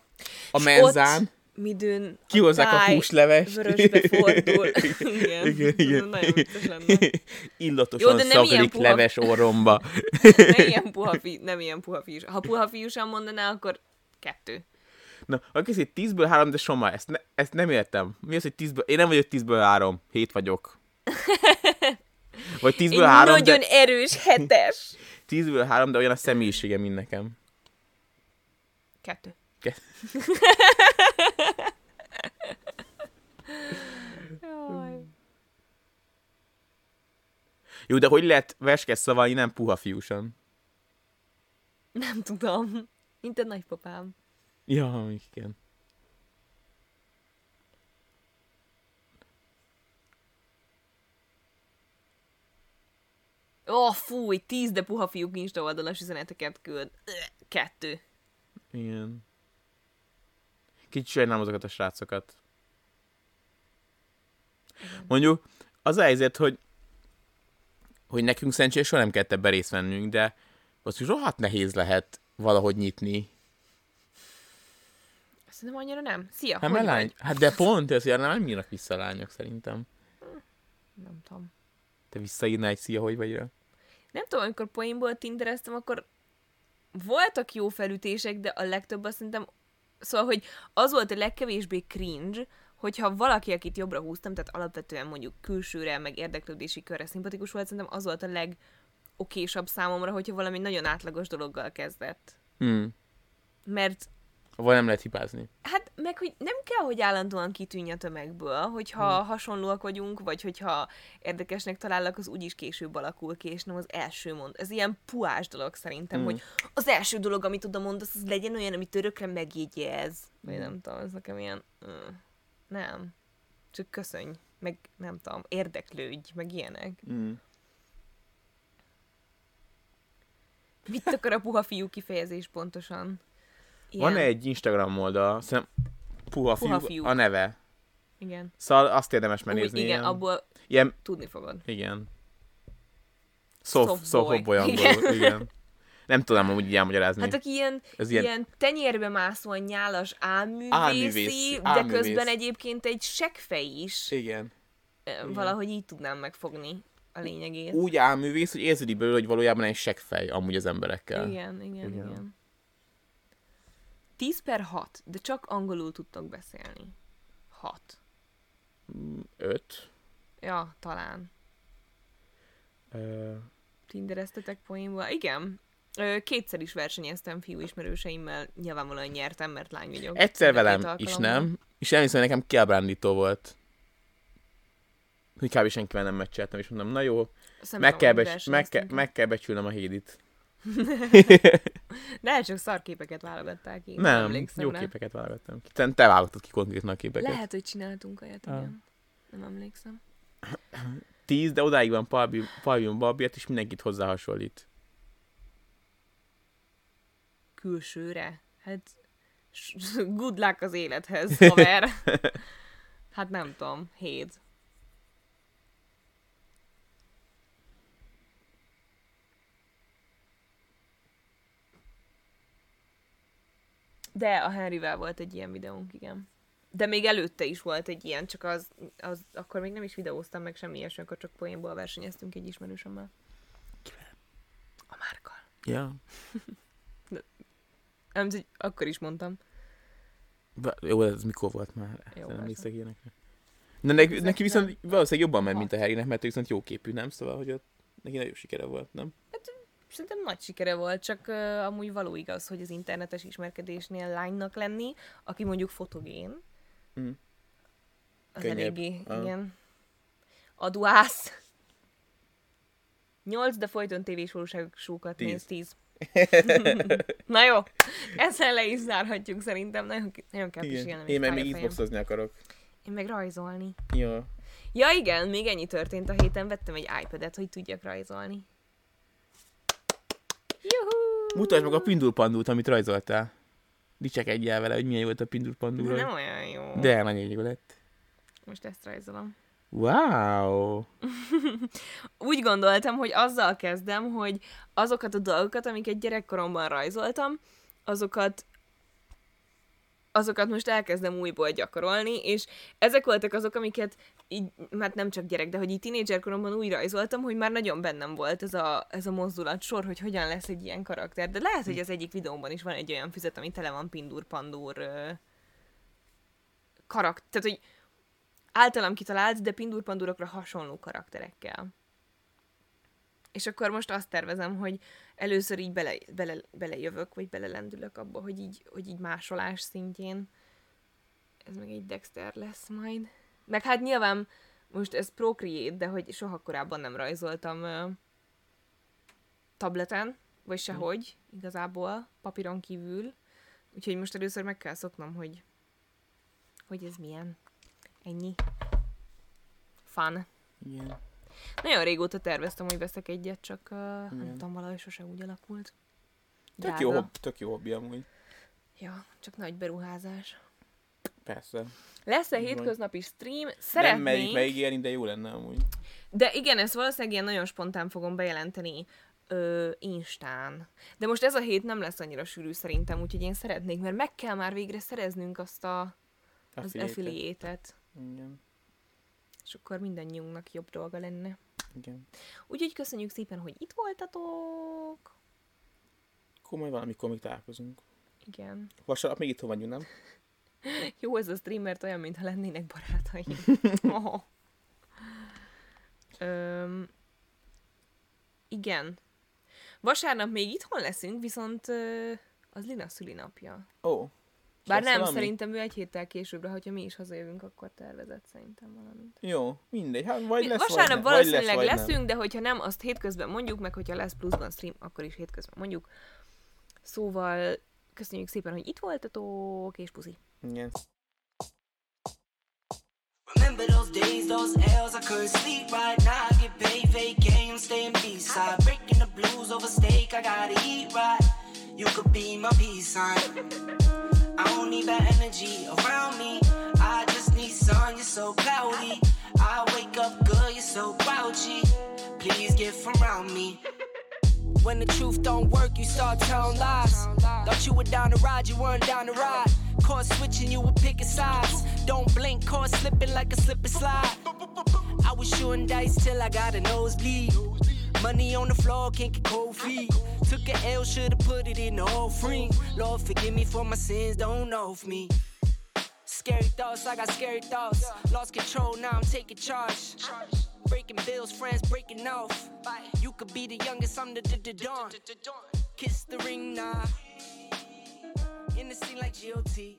És menzán, ott midőn kihozzák a táj húslevest. vörösbe fordul. *laughs* *laughs* igen, igen, igen. Nagyon lenne. Illatosan Jó, de nem ilyen puha- leves orromba. Nem ilyen puha, fi, nem ilyen puha fiús. Ha puha fiúsan mondaná, akkor kettő. Na, aki itt tízből három, de Soma, ezt, ne, ezt nem értem. Mi az, hogy tízből... Én nem vagyok tízből három, hét vagyok. Vagy Egy tízből három, nagyon de... erős hetes. *laughs* Tízből három, de olyan a személyisége, mint nekem. Kettő. Ke- Jaj. Jó, de hogy lehet verskes szavalni nem puha fiúsan? Nem tudom. Mint a nagypapám. Ja, igen. Ó, oh, fúj, tíz, de puha fiúk Insta oldalas üzeneteket küld. Kettő. Igen. Kicsit sajnálom azokat a srácokat. Mondjuk, az a helyzet, hogy hogy nekünk szerencsére soha nem kellett ebben részt vennünk, de az is rohadt nehéz lehet valahogy nyitni. Szerintem annyira nem. Szia, Hát, hogy lány, hát de pont ez, hogy nem írnak vissza a lányok szerintem. Nem tudom. Te visszaírnál egy szia, hogy vagy rá? Nem tudom, amikor poénból tindereztem, akkor voltak jó felütések, de a legtöbb azt szerintem, szóval, hogy az volt a legkevésbé cringe, hogyha valaki, akit jobbra húztam, tehát alapvetően mondjuk külsőre, meg érdeklődési körre szimpatikus volt, szerintem az volt a legokésabb számomra, hogyha valami nagyon átlagos dologgal kezdett. Hmm. Mert Vagy nem lehet hibázni. Hát meg, hogy nem kell, hogy állandóan kitűnj a tömegből, hogyha hmm. hasonlóak vagyunk, vagy hogyha érdekesnek talállak, az úgyis később alakul ki, és nem az első mond. Ez ilyen puás dolog szerintem, Hmm. hogy az első dolog, amit oda mondasz, az legyen olyan, amit örökre megjegyez. Vagy nem tudom, ez nekem ilyen... Nem. Csak köszönj. Meg nem tudom, érdeklődj, meg ilyenek. Hmm. Mit akar a puha fiú kifejezés pontosan? Van egy Instagram oldal, szerintem puha, Puha fiú, fiúk. a neve. Igen. Szóval azt érdemes Úgy, megnézni. igen, ilyen, abból ilyen, tudni fogod. igen. Soft, Soft boy. igen. igen. Nem tudom amúgy elmagyarázni. Hát aki ilyen, Ez ilyen... ilyen- tenyérbe mászóan nyálas álművészi, Álművész, de álművész. közben egyébként egy seggfej is. Igen. Valahogy így tudnám megfogni a lényegét. Úgy álművész, hogy érzed így belőle, hogy valójában egy seggfej amúgy az emberekkel. Igen, igen, Igen. igen, igen. 10 per 6, de csak angolul tudtok beszélni. 6. Öt. Ja, talán. Ö, Tindereztetek poénból? Igen. Ö, kétszer is versenyeztem fiú ismerőseimmel, nyilvánvalóan nyertem, mert lány vagyok. egyszer velem is nem, és elhiszem, hogy nekem kiábrándító volt. Hogy kb. senkivel nem meccseltem, és mondom, na jó, meg kell, becs- meg, kell, meg kell becsülnem a hédit. De hát csak szarképeket válogatták ki. Nem, emlékszem jó rá. képeket válogattam ki. Te, te válogattad ki konkrétan a képeket. Lehet, hogy csináltunk olyat, Ah. igen. Nem emlékszem. Tíz, de odáig van Palbium Babiet, és mindenkit hozzá hasonlít. Külsőre? Hát good luck az élethez, haver. *laughs* hát nem tudom, hét. De a Henryvel volt egy ilyen videónk, igen. De még előtte is volt egy ilyen, csak az, az akkor még nem is videóztam meg semmi ilyesmi, akkor csak poénból versenyeztünk egy ismerősömmel. Ja. *laughs* Nem, hogy akkor is mondtam. Ba, jó, ez mikor volt már? Jó, nem emlékszek ilyenekre. De neki, Ezek neki viszont nem. valószínűleg jobban ment, mint a Harrynek, mert ő viszont jó képű, nem? Szóval, hogy ott neki nagyon sikere volt, nem? Szerintem nagy sikere volt, csak uh, amúgy való igaz, hogy az internetes ismerkedésnél lánynak lenni, aki mondjuk fotogén, Mm. az Könnyebb. eléggé, Ah. igen. Aduász. Nyolc, de folyton tévés valóságsókat Tíz. néz, tíz. *laughs* Na jó, ezzel le is zárhatjuk szerintem, nagyon, nagyon kell pisilnem, Én meg még. Xboxozni akarok. Én meg rajzolni. Jó. Ja igen, még ennyi történt a héten, vettem egy iPad-et, hogy tudjak rajzolni. Juhú! Mutasd meg a pindulpandút, amit rajzoltál. Dicsekedjél vele, hogy milyen volt a De pindulpandúra. nem olyan jó. De nagyon jó lett. Most ezt rajzolom. Wow! *laughs* Úgy gondoltam, hogy azzal kezdem, hogy azokat a dolgokat, amiket gyerekkoromban rajzoltam, azokat azokat most elkezdem újból gyakorolni, és ezek voltak azok, amiket így, hát nem csak gyerek, de hogy így tínédzserkoromban úgy rajzoltam, hogy már nagyon bennem volt ez a, ez a mozdulat sor, hogy hogyan lesz egy ilyen karakter. De lehet, hogy az egyik videómban is van egy olyan füzet, ami tele van pindur-pandur ö, karakter. Tehát, hogy általam kitalált, de pindur-pandurokra hasonló karakterekkel. És akkor most azt tervezem, hogy először így bele, bele, belejövök, vagy belelendülök abba, hogy így, hogy így másolás szintjén. Ez meg egy Dexter lesz majd. Meg hát nyilván most ez Procreate, de hogy soha korábban nem rajzoltam ö, tableten, vagy sehogy, igazából, papíron kívül. Úgyhogy most először meg kell szoknom, hogy, hogy ez milyen. Ennyi. Fun. Igen. Nagyon régóta terveztem, hogy veszek egyet, csak uh, nem tudom, valahogy sose úgy alakult. Tök jó, tök jó hobbi amúgy. Ja, csak nagy beruházás. Persze. Lesz-e hétköznapi stream? Nem merik Szeretnénk, megígérni, de jó lenne amúgy. de igen, ezt valószínűleg ilyen nagyon spontán fogom bejelenteni ö, Instán. De most ez a hét nem lesz annyira sűrű szerintem, úgyhogy én szeretnék, mert meg kell már végre szereznünk azt a, az affiliate-et. Igen. És akkor mindannyiunknak jobb dolga lenne. Igen. Úgyhogy köszönjük szépen, hogy itt voltatok. Majd valamikor még találkozunk. Igen. Vasárnap még itthon vagyunk, nem? *laughs* Jó ez a stream, mert olyan, mintha lennének barátaim. *laughs* oh. Öm, igen. Vasárnap még itthon leszünk, viszont ö, az Lina szülinapja. Ó. És Bár nem, valami? szerintem ő egy héttel későbbre, hogyha mi is hazajövünk, akkor tervezett szerintem valamit. Jó, mindegy. Hát vagy lesz, Vasárnap vagy valószínűleg lesz, vagy leszünk, Nem. de hogyha nem, azt hétközben mondjuk, meg hogyha lesz pluszban stream, akkor is hétközben mondjuk. Szóval köszönjük szépen, hogy itt voltatok, és puszi. Igen. Remember those days, those L's, I couldn't sleep right now. I get paid, vacay, I'm staying B-side. Breaking the blues over steak, I gotta eat right. You could be my peace sign. I don't need bad energy around me. I just need sun, you're so cloudy. I wake up good, you're so grouchy. Please get from around me. *laughs* When the truth don't work, you start telling lies. Thought you were down to ride, you weren't down to ride. Caught switching, you were picking sides. Don't blink, caught slipping like a slip and slide. I was shooting dice till I got a nosebleed. Money on the floor, can't get cold feet. Took a L, should've put it in the offering. Lord, forgive me for my sins, don't know of me. Scary thoughts, I got scary thoughts. Lost control, now I'm taking charge. Breaking bills, friends breaking off. You could be the youngest, I'm the, the, dawn. Kiss the ring, nah. In the scene like GOT.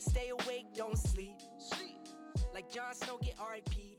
Stay awake, don't sleep. Like Jon Snow, get RIP.